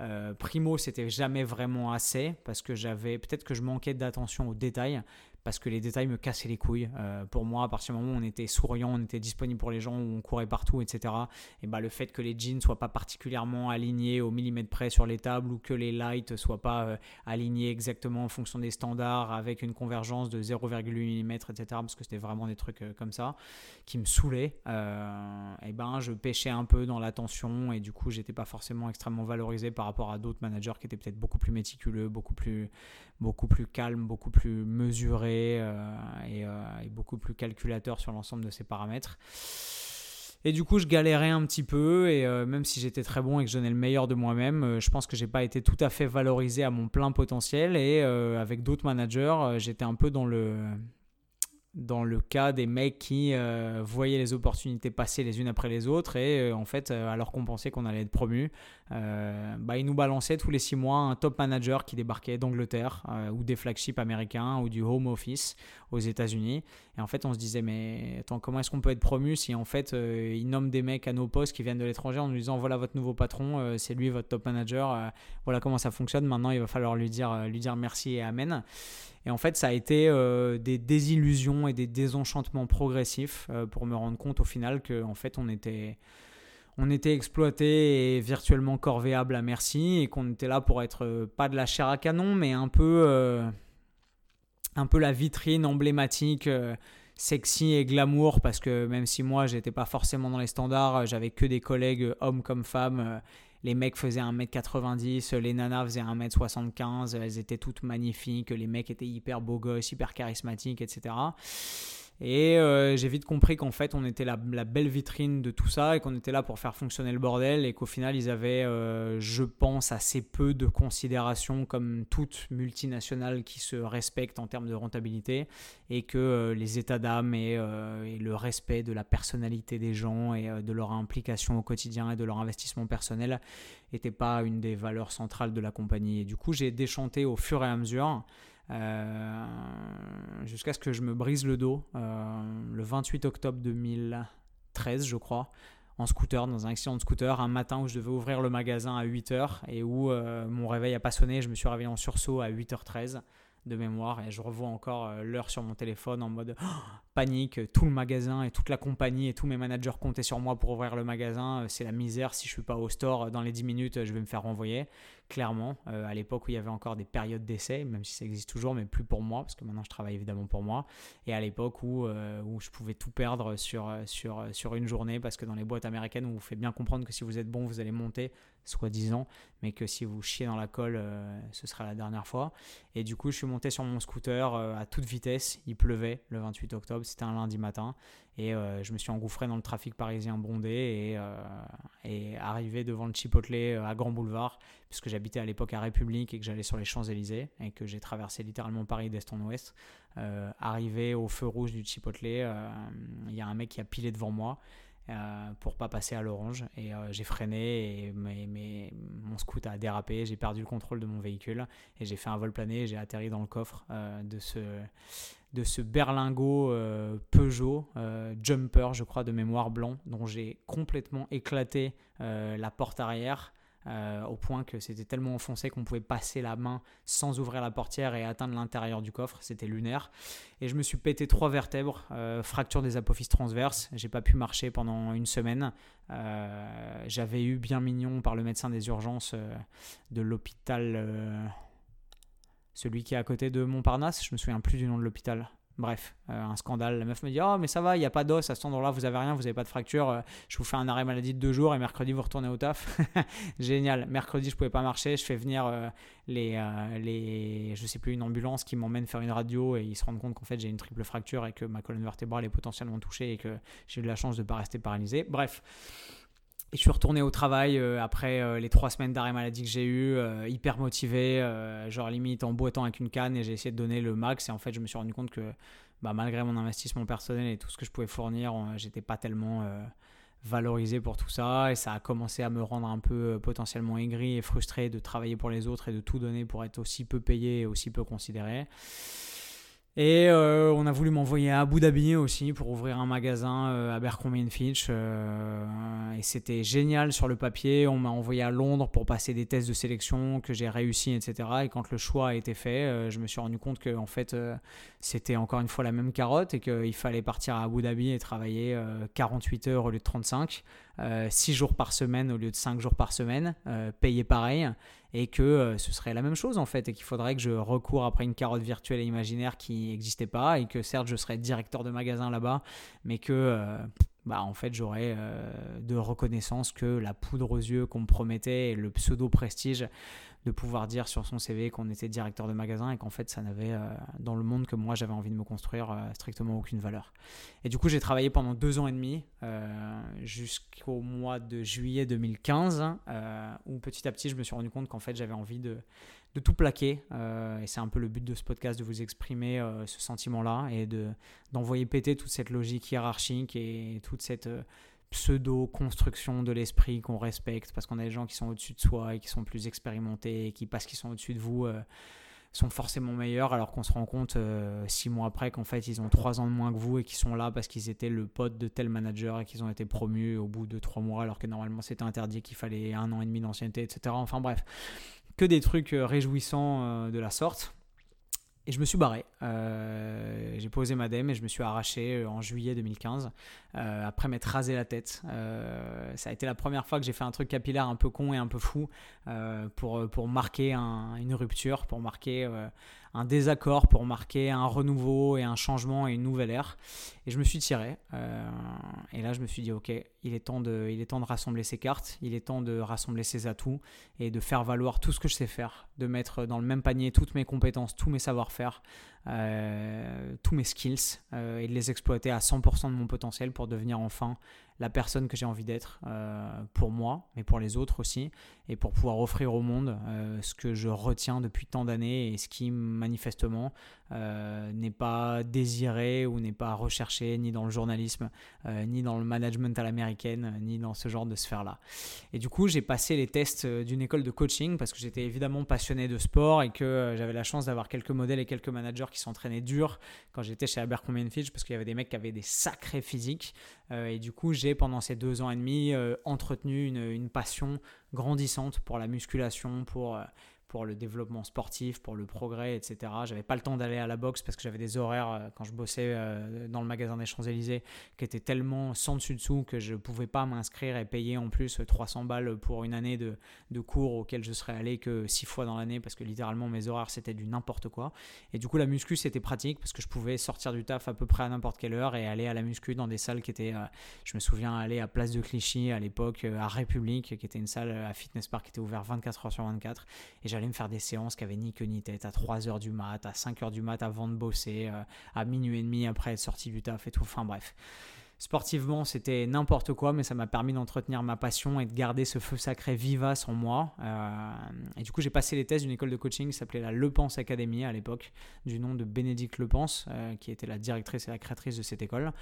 Euh, primo, c'était jamais vraiment assez parce que j'avais peut-être que je manquais d'attention aux détails parce que les détails me cassaient les couilles. Euh, pour moi, à partir du moment où on était souriant, on était disponible pour les gens, où on courait partout, etc. Et bah, le fait que les jeans soient pas particulièrement alignés au millimètre près sur les tables ou que les lights soient pas euh, alignés exactement en fonction des standards avec une convergence de 0,8 mm, etc. Parce que c'était vraiment des trucs euh, comme ça qui me saoulaient. et ben, je pêchais un peu dans l'attention et du coup, j'étais pas forcément extrêmement valorisé par rapport à d'autres managers qui étaient peut-être beaucoup plus méticuleux, beaucoup plus beaucoup plus calme, beaucoup plus mesuré euh, euh, et, beaucoup plus calculateur sur l'ensemble de ces paramètres. Et du coup, je galérais un petit peu, et euh, même si j'étais très bon et que je donnais le meilleur de moi-même, je pense que j'ai pas été tout à fait valorisé à mon plein potentiel. Et avec d'autres managers, j'étais un peu dans le, dans le cas des mecs qui voyaient les opportunités passer les unes après les autres et en fait alors qu'on pensait qu'on allait être promu bah, ils nous balançaient tous les six mois un top manager qui débarquait d'Angleterre ou des flagships américains ou du home office aux États-Unis. Et en fait on se disait mais attends comment est-ce qu'on peut être promu si en fait ils nomment des mecs à nos postes qui viennent de l'étranger en nous disant voilà votre nouveau patron c'est lui votre top manager voilà comment ça fonctionne. Maintenant il va falloir lui dire lui dire merci et amen. Et en fait, ça a été des désillusions et des désenchantements progressifs pour me rendre compte au final que en fait, on était on était exploité et virtuellement corvéable à merci et qu'on était là pour être pas de la chair à canon, mais un peu, un peu la vitrine emblématique sexy et glamour parce que même si moi j'étais pas forcément dans les standards, euh, j'avais que des collègues euh, hommes comme femmes. Euh, les mecs faisaient 1m90, les nanas faisaient 1m75, elles étaient toutes magnifiques, les mecs étaient hyper beaux gosses, hyper charismatiques, etc. Et euh, j'ai vite compris qu'en fait, on était la, belle vitrine de tout ça et qu'on était là pour faire fonctionner le bordel et qu'au final, ils avaient, euh, je pense, assez peu de considération comme toute multinationale qui se respecte en termes de rentabilité et que euh, les états d'âme et, et, le respect de la personnalité des gens et de leur implication au quotidien et de leur investissement personnel n'étaient pas une des valeurs centrales de la compagnie. Et du coup, j'ai déchanté au fur et à mesure. Euh, jusqu'à ce que je me brise le dos euh, le 28 octobre 2013, je crois en scooter, dans un accident de scooter, un matin où je devais ouvrir le magasin à 8h et où euh, mon réveil a pas sonné, je me suis réveillé en sursaut à 8h13 de mémoire et je revois encore l'heure sur mon téléphone en mode oh, panique, tout le magasin et toute la compagnie et tous mes managers comptaient sur moi pour ouvrir le magasin, c'est la misère, si je suis pas au store dans les 10 minutes, je vais me faire renvoyer clairement. Euh, à l'époque où il y avait encore des périodes d'essai, même si ça existe toujours, mais plus pour moi, parce que maintenant je travaille évidemment pour moi. Et à l'époque où, euh, où je pouvais tout perdre sur, sur, sur une journée, parce que dans les boîtes américaines, on vous fait bien comprendre que si vous êtes bon, vous allez monter, soi-disant, mais que si vous chiez dans la colle, euh, ce sera la dernière fois. Et du coup, je suis monté sur mon scooter à toute vitesse. Il pleuvait le 28 octobre, c'était un lundi matin. Et euh, je me suis engouffré dans le trafic parisien bondé et, euh, arrivé devant le Chipotle euh, à Grand Boulevard, puisque j'habitais à l'époque à République et que j'allais sur les Champs-Élysées et que j'ai traversé littéralement Paris d'est en ouest. arrivé au feu rouge du Chipotle, il y a un mec qui a pilé devant moi. Euh, pour pas passer à l'orange et j'ai freiné et mon scoot a dérapé, j'ai perdu le contrôle de mon véhicule et j'ai fait un vol plané j'ai atterri dans le coffre de ce de ce berlingot euh, Peugeot euh, Jumper, je crois, de mémoire blanc, dont j'ai complètement éclaté euh, la porte arrière. au point que c'était tellement enfoncé qu'on pouvait passer la main sans ouvrir la portière et atteindre l'intérieur du coffre, c'était lunaire. Et je me suis pété trois vertèbres, fracture des apophyses transverses, j'ai pas pu marcher pendant une semaine. J'avais eu bien mignon par le médecin des urgences de l'hôpital celui qui est à côté de Montparnasse, je me souviens plus du nom de l'hôpital. Bref, euh, un scandale. La meuf me dit Oh, mais ça va, il n'y a pas d'os à cet endroit-là, vous avez rien, vous n'avez pas de fracture. Euh, je vous fais un arrêt maladie de deux jours et mercredi, vous retournez au taf. [laughs] Génial. Mercredi, je pouvais pas marcher. Je fais venir euh, les, les, je sais plus, une ambulance qui m'emmène faire une radio et ils se rendent compte qu'en fait, j'ai une triple fracture et que ma colonne vertébrale est potentiellement touchée et que j'ai eu de la chance de ne pas rester paralysé. Bref. Et je suis retourné au travail euh, après euh, les trois semaines d'arrêt maladie que j'ai eu, euh, hyper motivé, genre limite en boitant avec une canne et j'ai essayé de donner le max. Et en fait, je me suis rendu compte que bah, malgré mon investissement personnel et tout ce que je pouvais fournir, j'étais pas tellement valorisé pour tout ça. Et ça a commencé à me rendre un peu potentiellement aigri et frustré de travailler pour les autres et de tout donner pour être aussi peu payé et aussi peu considéré. Et euh, on a voulu m'envoyer à Abu Dhabi aussi pour ouvrir un magasin euh, à Abercrombie Fitch. Euh, et c'était génial sur le papier. On m'a envoyé à Londres pour passer des tests de sélection que j'ai réussi, etc. Et quand le choix a été fait, je me suis rendu compte que en fait, c'était encore une fois la même carotte et qu'il fallait partir à Abu Dhabi et travailler 48 heures au lieu de 35. 6 jours par semaine au lieu de 5 jours par semaine, payé pareil, et que euh, ce serait la même chose en fait, et qu'il faudrait que je recours après une carotte virtuelle et imaginaire qui n'existait pas, et que certes je serais directeur de magasin là-bas, mais que euh, bah, en fait j'aurais euh, de reconnaissance que la poudre aux yeux qu'on me promettait et le pseudo prestige de pouvoir dire sur son CV qu'on était directeur de magasin et qu'en fait ça n'avait euh, dans le monde que moi j'avais envie de me construire euh, strictement aucune valeur. Et du coup j'ai travaillé pendant deux ans et demi euh, jusqu'au mois de juillet 2015 où petit à petit je me suis rendu compte qu'en fait j'avais envie de, de, tout plaquer et c'est un peu le but de ce podcast de vous exprimer ce sentiment là et de d'envoyer péter toute cette logique hiérarchique et toute cette pseudo-construction de l'esprit qu'on respecte parce qu'on a des gens qui sont au-dessus de soi et qui sont plus expérimentés et qui, parce qu'ils sont au-dessus de vous, euh, sont forcément meilleurs alors qu'on se rend compte euh, six mois après qu'en fait ils ont trois ans de moins que vous et qu'ils sont là parce qu'ils étaient le pote de tel manager et qu'ils ont été promus au bout de trois mois alors que normalement c'était interdit qu'il fallait un an et demi d'ancienneté etc. Enfin bref, que des trucs euh, réjouissants de la sorte. Et je me suis barré. Euh, j'ai posé ma dème et je me suis arraché euh, en juillet 2015 euh, après m'être rasé la tête. ça a été la première fois que j'ai fait un truc capillaire un peu con et un peu fou pour, pour marquer une rupture, pour marquer un désaccord pour marquer un renouveau et un changement et une nouvelle ère. Et je me suis tiré. Euh, et là, je me suis dit, ok, il est, temps de, il est temps de rassembler ses cartes, il est temps de rassembler ses atouts et de faire valoir tout ce que je sais faire, de mettre dans le même panier toutes mes compétences, tous mes savoir-faire, euh, tous mes skills euh, et de les exploiter à 100% de mon potentiel pour devenir enfin la personne que j'ai envie d'être euh, pour moi, mais pour les autres aussi, et pour pouvoir offrir au monde euh, ce que je retiens depuis tant d'années et ce qui manifestement euh, n'est pas désiré ou n'est pas recherché ni dans le journalisme, ni dans le management à l'américaine, ni dans ce genre de sphère-là. Et du coup, j'ai passé les tests d'une école de coaching parce que j'étais évidemment passionné de sport et que j'avais la chance d'avoir quelques modèles et quelques managers qui s'entraînaient dur quand j'étais chez Abercrombie Fitch parce qu'il y avait des mecs qui avaient des sacrés physiques. Et du coup, j'ai pendant ces deux ans et demi euh, entretenu une, une, passion grandissante pour la musculation, pour, euh, pour le développement sportif, pour le progrès, etc. J'avais pas le temps d'aller à la boxe parce que j'avais des horaires euh, quand je bossais euh, dans le magasin des Champs-Élysées qui étaient tellement sans dessus dessous que je pouvais pas m'inscrire et payer en plus 300 balles pour une année de, de cours auquel je serais allé que six fois dans l'année parce que littéralement mes horaires c'était du n'importe quoi. Et du coup la muscu c'était pratique parce que je pouvais sortir du taf à peu près à n'importe quelle heure et aller à la muscu dans des salles qui étaient, euh, je me souviens aller à Place de Clichy à l'époque, à République qui était une salle à Fitness Park qui était ouverte 24 heures sur 24 et j'allais me faire des séances qui avaient ni queue ni tête à 3h du mat, à 5h du mat avant de bosser, euh, à minuit et demi après être sorti du taf et tout. Enfin bref. Sportivement, c'était n'importe quoi, mais ça m'a permis d'entretenir ma passion et de garder ce feu sacré vivace en moi. Euh, et du coup, j'ai passé les tests d'une école de coaching qui s'appelait la Le Pense Academy à l'époque, du nom de Bénédicte Le Pense, euh, qui était la directrice et la créatrice de cette école.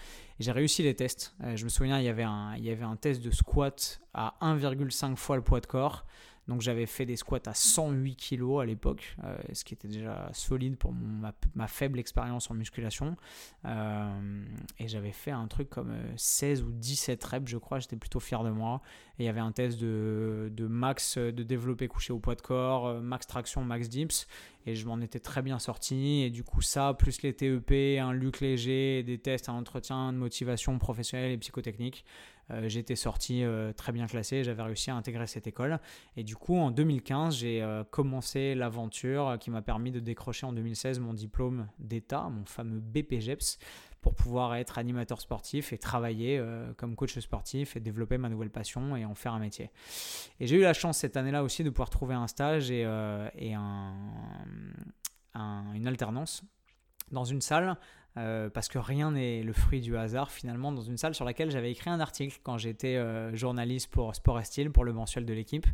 J'ai réussi les tests. je me souviens, il y, avait un, il y avait un test de squat à 1,5 fois le poids de corps. Donc j'avais fait des squats à 108 kg à l'époque, euh, ce qui était déjà solide pour ma, faible expérience en musculation. Euh, et j'avais fait un truc comme 16 euh, ou 17 reps, je crois, j'étais plutôt fier de moi. Et il y avait un test de, de max de développé couché au poids de corps, max traction, max dips. Et je m'en étais très bien sorti. Et du coup, ça, plus les TEP, un luc léger, des tests, un entretien de motivation professionnelle et psychotechnique, euh, j'étais sorti euh, très bien classé, j'avais réussi à intégrer cette école. Et du coup, en 2015, j'ai euh, commencé l'aventure qui m'a permis de décrocher en 2016 mon diplôme d'État, mon fameux BPGEPS, pour pouvoir être animateur sportif et travailler comme coach sportif et développer ma nouvelle passion et en faire un métier. Et j'ai eu la chance cette année-là aussi de pouvoir trouver un stage et, et un, une alternance dans une salle euh, parce que rien n'est le fruit du hasard finalement dans une salle sur laquelle j'avais écrit un article quand j'étais euh, journaliste pour Sport et pour le mensuel de l'équipe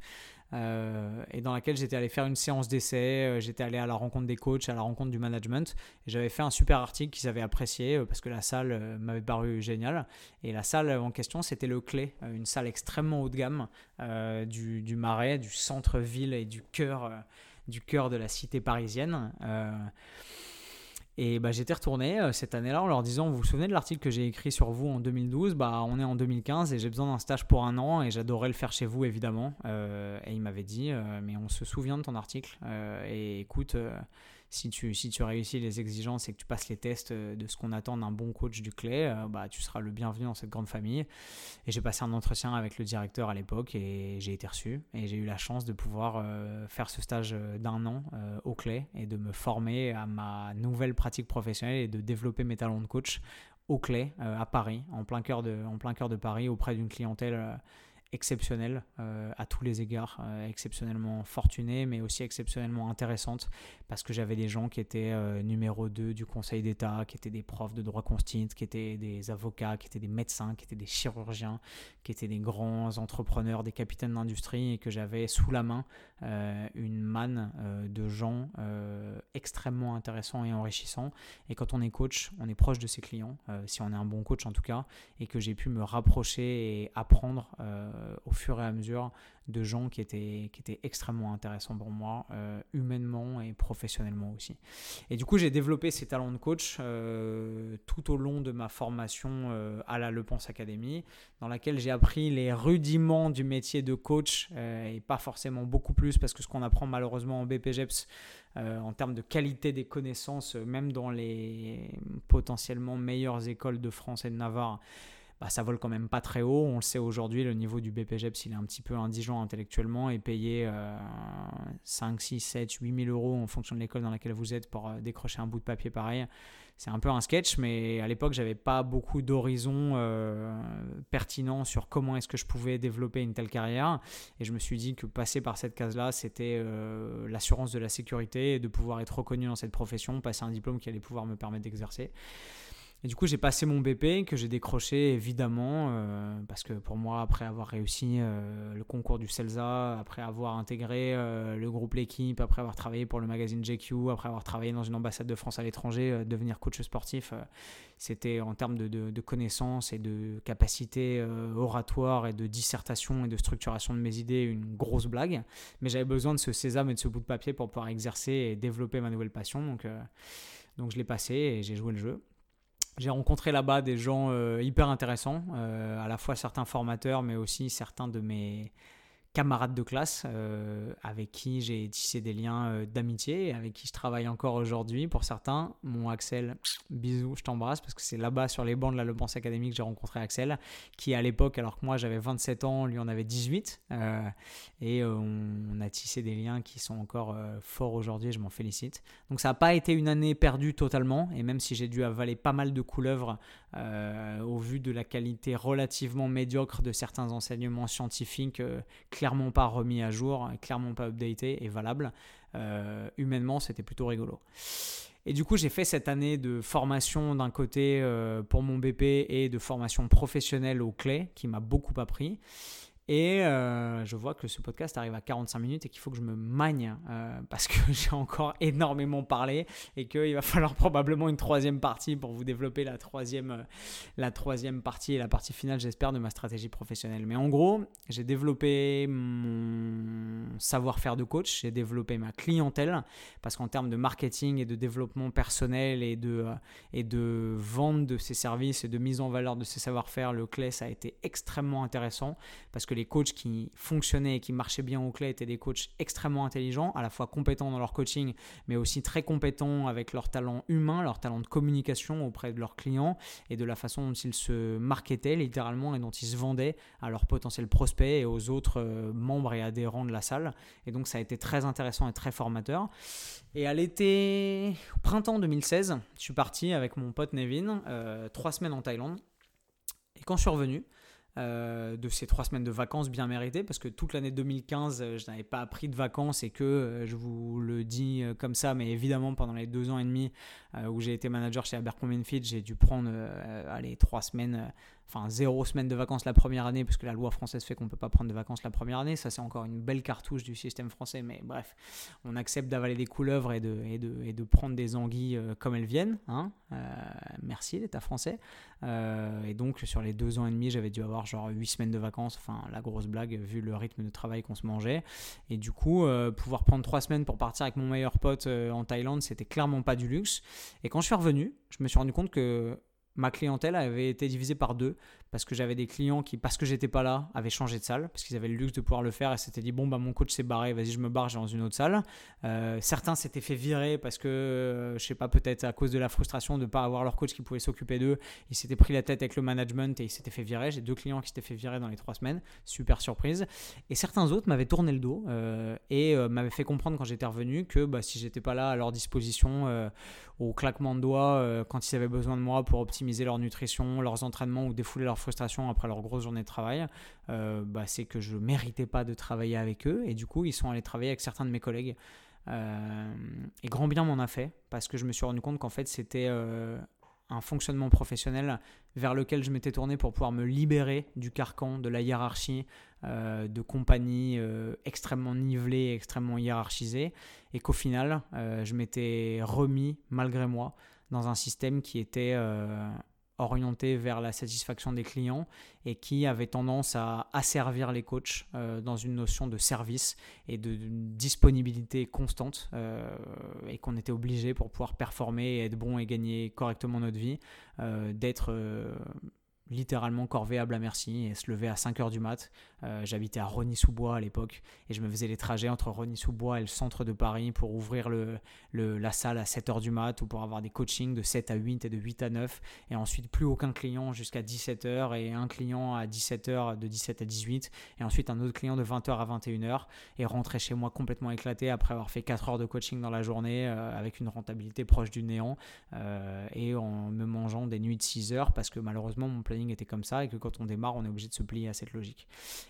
euh, et dans laquelle j'étais allé faire une séance d'essai, j'étais allé à la rencontre des coachs, à la rencontre du management et j'avais fait un super article qu'ils avaient apprécié parce que la salle m'avait paru géniale et la salle en question c'était le Clé, une salle extrêmement haut de gamme du, du, Marais, du centre-ville et du cœur, du cœur de la cité parisienne. Et bah, j'étais retourné euh, cette année-là en leur disant Vous vous souvenez de l'article que j'ai écrit sur vous en 2012 bah, On est en 2015 et j'ai besoin d'un stage pour un an et j'adorais le faire chez vous évidemment. Euh, et il m'avait dit euh, Mais on se souvient de ton article et écoute si tu, si tu réussis les exigences et que tu passes les tests euh, de ce qu'on attend d'un bon coach du clé, euh, bah, tu seras le bienvenu dans cette grande famille. Et j'ai passé un entretien avec le directeur à l'époque et j'ai été reçu. Et j'ai eu la chance de pouvoir euh, faire ce stage d'un an au clé et de me former à ma nouvelle pratique professionnelle et de développer mes talents de coach au clé à Paris, en plein cœur de, en plein cœur de Paris, auprès d'une clientèle exceptionnelle euh, à tous les égards, euh, exceptionnellement fortunée, mais aussi exceptionnellement intéressante, parce que j'avais des gens qui étaient euh, numéro 2 du Conseil d'État, qui étaient des profs de droit constit, qui étaient des avocats, qui étaient des médecins, qui étaient des chirurgiens, qui étaient des grands entrepreneurs, des capitaines d'industrie, et que j'avais sous la main une manne de gens extrêmement intéressants et enrichissants. Et quand on est coach, on est proche de ses clients, si on est un bon coach en tout cas, et que j'ai pu me rapprocher et apprendre au fur et à mesure de gens qui étaient, qui étaient extrêmement intéressants pour moi, euh, humainement et professionnellement aussi. Et du coup, j'ai développé ces talents de coach euh, tout au long de ma formation euh, à la Le Pense Academy, dans laquelle j'ai appris les rudiments du métier de coach et pas forcément beaucoup plus, parce que ce qu'on apprend malheureusement en BPGEPS, en termes de qualité des connaissances, même dans les potentiellement meilleures écoles de France et de Navarre, bah, ça vole quand même pas très haut. On le sait aujourd'hui, le niveau du BPGEPS, il est un petit peu indigent intellectuellement et payer 5, 6, 7, 8 000 euros en fonction de l'école dans laquelle vous êtes pour euh, décrocher un bout de papier pareil, c'est un peu un sketch, mais à l'époque, j'avais pas beaucoup d'horizons euh, pertinents sur comment est-ce que je pouvais développer une telle carrière. Et je me suis dit que passer par cette case-là, c'était euh, l'assurance de la sécurité et de pouvoir être reconnu dans cette profession, passer un diplôme qui allait pouvoir me permettre d'exercer. Et du coup, j'ai passé mon BP que j'ai décroché évidemment euh, parce que pour moi, après avoir réussi euh, le concours du CELSA, après avoir intégré euh, le groupe L'équipe, après avoir travaillé pour le magazine GQ, après avoir travaillé dans une ambassade de France à l'étranger, devenir coach sportif, c'était en termes de, connaissances et de capacité oratoire et de dissertation et de structuration de mes idées une grosse blague. Mais j'avais besoin de ce sésame et de ce bout de papier pour pouvoir exercer et développer ma nouvelle passion. Donc, donc je l'ai passé et j'ai joué le jeu. J'ai rencontré là-bas des gens euh, hyper intéressants, euh, à la fois certains formateurs, mais aussi certains de mes, camarades de classe euh, avec qui j'ai tissé des liens euh, d'amitié, avec qui je travaille encore aujourd'hui. Pour certains, mon Axel, bisous, je t'embrasse, parce que c'est là-bas sur les bancs de la Le Pense Académie que j'ai rencontré Axel, qui à l'époque, alors que moi j'avais 27 ans, lui en avait 18. Euh, et on, a tissé des liens qui sont encore forts aujourd'hui, je m'en félicite. Donc ça n'a pas été une année perdue totalement, et même si j'ai dû avaler pas mal de couleuvres au vu de la qualité relativement médiocre de certains enseignements scientifiques, clairement pas remis à jour, clairement pas updaté et valable. Euh, humainement, c'était plutôt rigolo. Et du coup, j'ai fait cette année de formation d'un côté euh, pour mon BP et de formation professionnelle au clé qui m'a beaucoup appris. Et euh, je vois que ce podcast arrive à 45 minutes et qu'il faut que je me magne euh, parce que [laughs] j'ai encore énormément parlé et qu'il va falloir probablement une troisième partie pour vous développer la troisième, euh, la troisième partie et la partie finale, j'espère, de ma stratégie professionnelle. Mais en gros, j'ai développé mon savoir-faire de coach, j'ai développé ma clientèle parce qu'en termes de marketing et de développement personnel et de, et de vente de ces services et de mise en valeur de ces savoir-faire, le ça a été extrêmement intéressant parce que les coachs qui fonctionnaient et qui marchaient bien au clé étaient des coachs extrêmement intelligents, à la fois compétents dans leur coaching, mais aussi très compétents avec leur talent humain, leur talent de communication auprès de leurs clients et de la façon dont ils se marketaient littéralement et dont ils se vendaient à leurs potentiels prospects et aux autres euh, membres et adhérents de la salle. Et donc ça a été très intéressant et très formateur. Et à l'été, au printemps 2016, je suis parti avec mon pote Nevin, euh, trois semaines en Thaïlande. Et quand je suis revenu, euh, de ces trois semaines de vacances bien méritées parce que toute l'année 2015 euh, je n'avais pas pris de vacances et que euh, je vous le dis comme ça mais évidemment pendant les deux ans et demi où j'ai été manager chez Abercrombie Fitch j'ai dû prendre allez trois semaines enfin zéro semaine de vacances la première année, parce que la loi française fait qu'on ne peut pas prendre de vacances la première année. Ça, c'est encore une belle cartouche du système français, mais bref, on accepte d'avaler des couleuvres et de, et de, et de prendre des anguilles euh, comme elles viennent. Hein. Euh, merci l'État français. Euh, et donc, sur les deux ans et demi, j'avais dû avoir genre huit semaines de vacances, enfin la grosse blague, vu le rythme de travail qu'on se mangeait. Et du coup, pouvoir prendre trois semaines pour partir avec mon meilleur pote en Thaïlande, c'était clairement pas du luxe. Et quand je suis revenu, je me suis rendu compte que ma clientèle avait été divisée par deux parce que j'avais des clients qui, parce que j'étais pas là, avaient changé de salle, parce qu'ils avaient le luxe de pouvoir le faire et s'étaient dit bon bah mon coach s'est barré, vas-y je me barre, j'ai dans une autre salle. Euh, certains s'étaient fait virer parce que euh, je sais pas peut-être à cause de la frustration de ne pas avoir leur coach qui pouvait s'occuper d'eux, ils s'étaient pris la tête avec le management et ils s'étaient fait virer. J'ai deux clients qui s'étaient fait virer dans les trois semaines, super surprise. Et certains autres m'avaient tourné le dos euh, et m'avaient fait comprendre quand j'étais revenu que bah, si j'étais pas là à leur disposition au claquement de doigts quand ils avaient besoin de moi pour optimiser leur nutrition, leurs entraînements ou défouler leur frustration après leur grosse journée de travail, euh, bah, c'est que je méritais pas de travailler avec eux et du coup ils sont allés travailler avec certains de mes collègues. Euh, et grand bien m'en a fait parce que je me suis rendu compte qu'en fait c'était euh, un fonctionnement professionnel vers lequel je m'étais tourné pour pouvoir me libérer du carcan, de la hiérarchie, de compagnie extrêmement nivelée, extrêmement hiérarchisée, et qu'au final, je m'étais remis, malgré moi, dans un système qui était orienté vers la satisfaction des clients et qui avait tendance à asservir les coachs euh, dans une notion de service et de, disponibilité constante et qu'on était obligé pour pouvoir performer être bon et gagner correctement notre vie d'être littéralement corvéable à merci et se lever à 5h du mat. Euh, j'habitais à Rony-sous-Bois à l'époque et je me faisais les trajets entre Rony-sous-Bois et le centre de Paris pour ouvrir le, la salle à 7h du mat ou pour avoir des coachings de 7 à 8 et de 8 à 9 et ensuite plus aucun client jusqu'à 17h et un client à 17h de 17 à 18 et ensuite un autre client de 20h à 21h et rentrer chez moi complètement éclaté après avoir fait 4 heures de coaching dans la journée euh, avec une rentabilité proche du néant euh, et en me mangeant des nuits de 6 heures parce que malheureusement mon planning était comme ça et que quand on démarre, on est obligé de se plier à cette logique.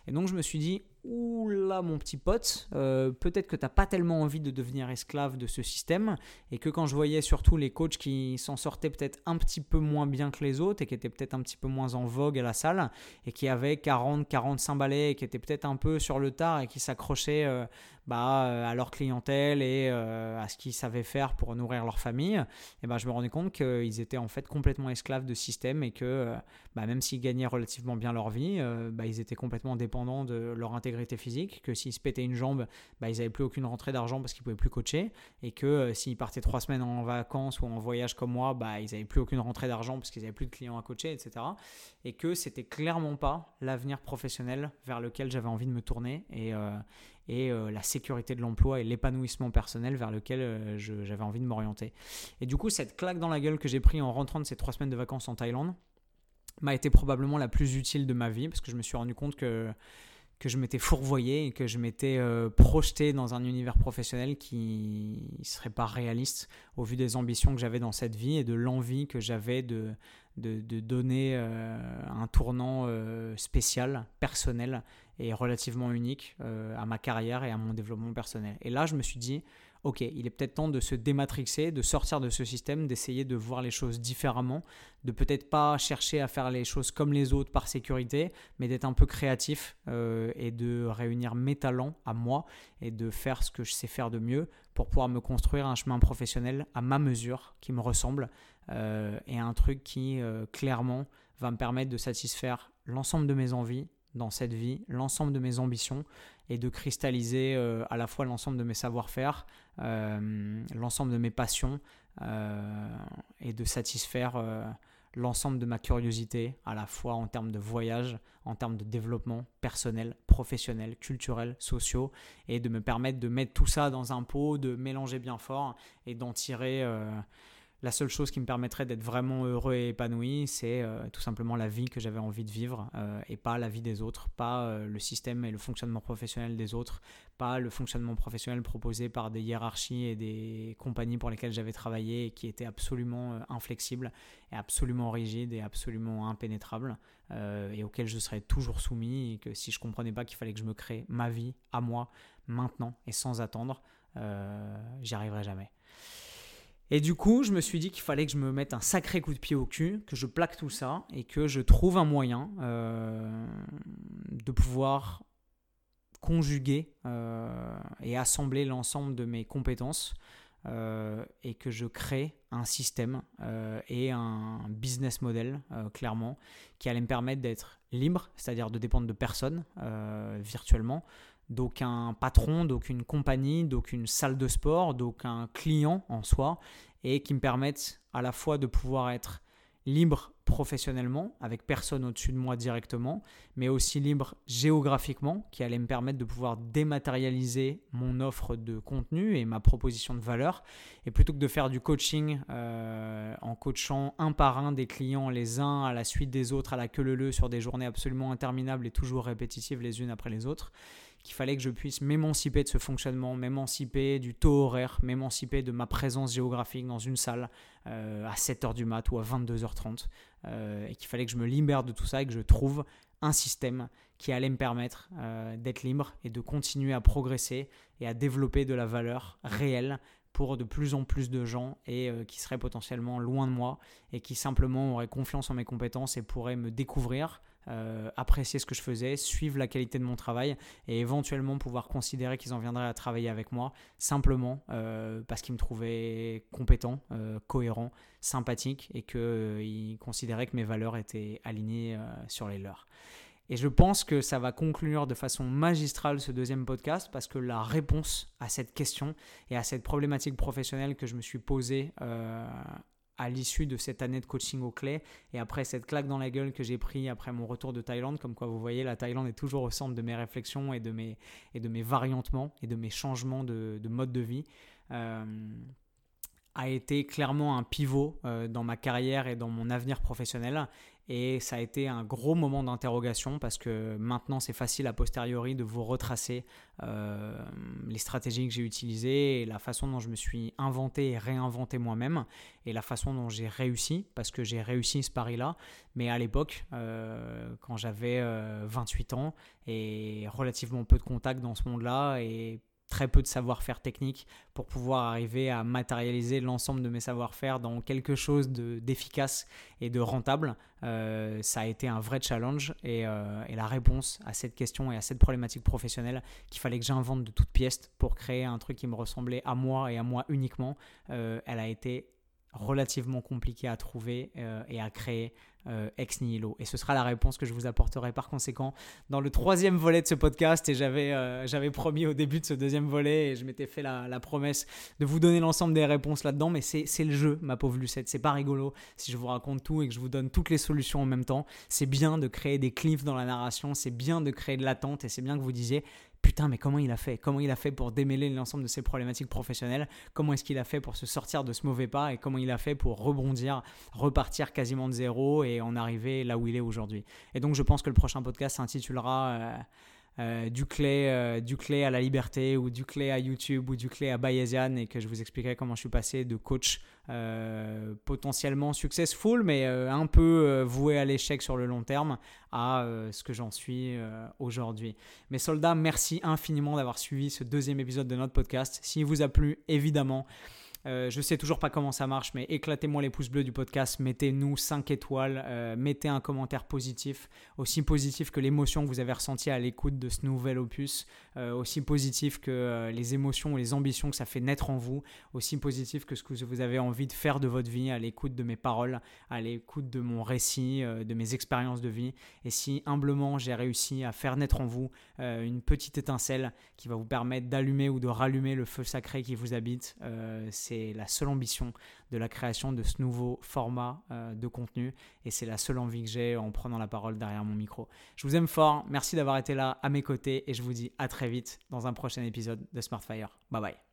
Et donc je me suis dit, oula mon petit pote, euh, peut-être que tu n'as pas tellement envie de devenir esclave de ce système et que quand je voyais surtout les coachs qui s'en sortaient peut-être un petit peu moins bien que les autres et qui étaient peut-être un petit peu moins en vogue à la salle et qui avaient 40, 45 balais et qui étaient peut-être un peu sur le tard et qui s'accrochaient euh, bah, euh, à leur clientèle et à ce qu'ils savaient faire pour nourrir leur famille, et ben, je me rendais compte qu'ils étaient en fait complètement esclaves de système et que bah, même s'ils gagnaient relativement bien leur vie, bah, ils étaient complètement dépendants de leur physique, que s'ils se pétaient une jambe, bah, ils n'avaient plus aucune rentrée d'argent parce qu'ils pouvaient plus coacher, et que euh, s'ils partaient trois semaines en vacances ou en voyage comme moi, bah, ils n'avaient plus aucune rentrée d'argent parce qu'ils n'avaient plus de clients à coacher, etc. Et que c'était clairement pas l'avenir professionnel vers lequel j'avais envie de me tourner et, euh, et euh, la sécurité de l'emploi et l'épanouissement personnel vers lequel j'avais envie de m'orienter. Et du coup, cette claque dans la gueule que j'ai pris en rentrant de ces trois semaines de vacances en Thaïlande, m'a été probablement la plus utile de ma vie parce que je me suis rendu compte que que je m'étais fourvoyé et que je m'étais euh, projeté dans un univers professionnel qui ne serait pas réaliste au vu des ambitions que j'avais dans cette vie et de l'envie que j'avais de, de, donner euh, un tournant euh, spécial, personnel et relativement unique à ma carrière et à mon développement personnel. Et là, je me suis dit, ok, il est peut-être temps de se dématrixer, de sortir de ce système, d'essayer de voir les choses différemment, de peut-être pas chercher à faire les choses comme les autres par sécurité, mais d'être un peu créatif euh, et de réunir mes talents à moi et de faire ce que je sais faire de mieux pour pouvoir me construire un chemin professionnel à ma mesure, qui me ressemble, euh, et un truc qui euh, clairement va me permettre de satisfaire l'ensemble de mes envies, dans cette vie, l'ensemble de mes ambitions et de cristalliser euh, à la fois l'ensemble de mes savoir-faire, euh, l'ensemble de mes passions euh, et de satisfaire l'ensemble de ma curiosité, à la fois en termes de voyage, en termes de développement personnel, professionnel, culturel, sociaux, et de me permettre de mettre tout ça dans un pot, de mélanger bien fort et d'en tirer la seule chose qui me permettrait d'être vraiment heureux et épanoui, c'est euh, tout simplement la vie que j'avais envie de vivre euh, et pas la vie des autres, pas euh, le système et le fonctionnement professionnel des autres, pas le fonctionnement professionnel proposé par des hiérarchies et des compagnies pour lesquelles j'avais travaillé et qui étaient absolument inflexibles et absolument rigides et absolument impénétrables et auxquels je serais toujours soumis et que si je comprenais pas qu'il fallait que je me crée ma vie à moi maintenant et sans attendre, j'y arriverais jamais. Et du coup, je me suis dit qu'il fallait que je me mette un sacré coup de pied au cul, que je plaque tout ça et que je trouve un moyen euh, de pouvoir conjuguer euh, et assembler l'ensemble de mes compétences euh, et que je crée un système et un business model, clairement, qui allait me permettre d'être libre, c'est-à-dire de dépendre de personne virtuellement, d'aucun patron, d'aucune compagnie, d'aucune salle de sport, d'aucun client en soi, et qui me permettent à la fois de pouvoir être libre professionnellement, avec personne au-dessus de moi directement, mais aussi libre géographiquement, qui allait me permettre de pouvoir dématérialiser mon offre de contenu et ma proposition de valeur. Et plutôt que de faire du coaching euh, en coachant un par un des clients, les uns à la suite des autres, à la queue leu sur des journées absolument interminables et toujours répétitives les unes après les autres, qu'il fallait que je puisse m'émanciper de ce fonctionnement, m'émanciper du taux horaire, m'émanciper de ma présence géographique dans une salle euh, à 7h du mat ou à 22h30, euh, et qu'il fallait que je me libère de tout ça et que je trouve un système qui allait me permettre euh, d'être libre et de continuer à progresser et à développer de la valeur réelle pour de plus en plus de gens et qui seraient potentiellement loin de moi et qui simplement auraient confiance en mes compétences et pourraient me découvrir apprécier ce que je faisais, suivre la qualité de mon travail et éventuellement pouvoir considérer qu'ils en viendraient à travailler avec moi simplement parce qu'ils me trouvaient compétent, cohérent, sympathique et qu'ils considéraient que mes valeurs étaient alignées sur les leurs. Et je pense que ça va conclure de façon magistrale ce deuxième podcast parce que la réponse à cette question et à cette problématique professionnelle que je me suis posée euh, à l'issue de cette année de coaching au clé et après cette claque dans la gueule que j'ai pris après mon retour de Thaïlande, comme quoi vous voyez, la Thaïlande est toujours au centre de mes réflexions et de mes, et de variantements et de mes changements de, mode de vie. Euh, a été clairement un pivot euh, dans ma carrière et dans mon avenir professionnel. Et ça a été un gros moment d'interrogation parce que maintenant c'est facile a posteriori de vous retracer euh, les stratégies que j'ai utilisées et la façon dont je me suis inventé et réinventé moi-même et la façon dont j'ai réussi parce que j'ai réussi ce pari-là. Mais à l'époque, euh, quand j'avais 28 ans et relativement peu de contacts dans ce monde-là et très peu de savoir-faire technique pour pouvoir arriver à matérialiser l'ensemble de mes savoir-faire dans quelque chose d'efficace et de rentable. Euh, ça a été un vrai challenge euh, et, la réponse à cette question et à cette problématique professionnelle qu'il fallait que j'invente de toutes pièces pour créer un truc qui me ressemblait à moi et à moi uniquement, euh, elle a été relativement compliquée à trouver et à créer euh, ex nihilo. Et ce sera la réponse que je vous apporterai par conséquent dans le troisième volet de ce podcast. Et j'avais euh, j'avais promis au début de ce deuxième volet, et je m'étais fait la, promesse de vous donner l'ensemble des réponses là-dedans. Mais c'est le jeu, ma pauvre Lucette. C'est pas rigolo si je vous raconte tout et que je vous donne toutes les solutions en même temps. C'est bien de créer des cliffs dans la narration, c'est bien de créer de l'attente, et c'est bien que vous disiez putain, mais comment il a fait? Comment il a fait pour démêler l'ensemble de ses problématiques professionnelles? Comment est-ce qu'il a fait pour se sortir de ce mauvais pas? Et comment il a fait pour rebondir, repartir quasiment de zéro et en arriver là où il est aujourd'hui? Et donc, je pense que le prochain podcast s'intitulera euh, euh, du, clé, à la liberté ou du clé à YouTube ou du clé à Bayesian et que je vous expliquerai comment je suis passé de coach euh, potentiellement successful mais un peu voué à l'échec sur le long terme à ce que j'en suis aujourd'hui. Mes soldats, merci infiniment d'avoir suivi ce deuxième épisode de notre podcast. S'il vous a plu, évidemment, euh, je sais toujours pas comment ça marche, mais éclatez-moi les pouces bleus du podcast, mettez-nous 5 étoiles, euh, mettez un commentaire positif, aussi positif que l'émotion que vous avez ressentie à l'écoute de ce nouvel opus, euh, aussi positif que les émotions et les ambitions que ça fait naître en vous, aussi positif que ce que vous avez envie de faire de votre vie à l'écoute de mes paroles, à l'écoute de mon récit, de mes expériences de vie. Et si humblement j'ai réussi à faire naître en vous une petite étincelle qui va vous permettre d'allumer ou de rallumer le feu sacré qui vous habite, c'est c'est la seule ambition de la création de ce nouveau format euh, de contenu et c'est la seule envie que j'ai en prenant la parole derrière mon micro. Je vous aime fort, merci d'avoir été là à mes côtés et je vous dis à très vite dans un prochain épisode de Smartfire. Bye bye.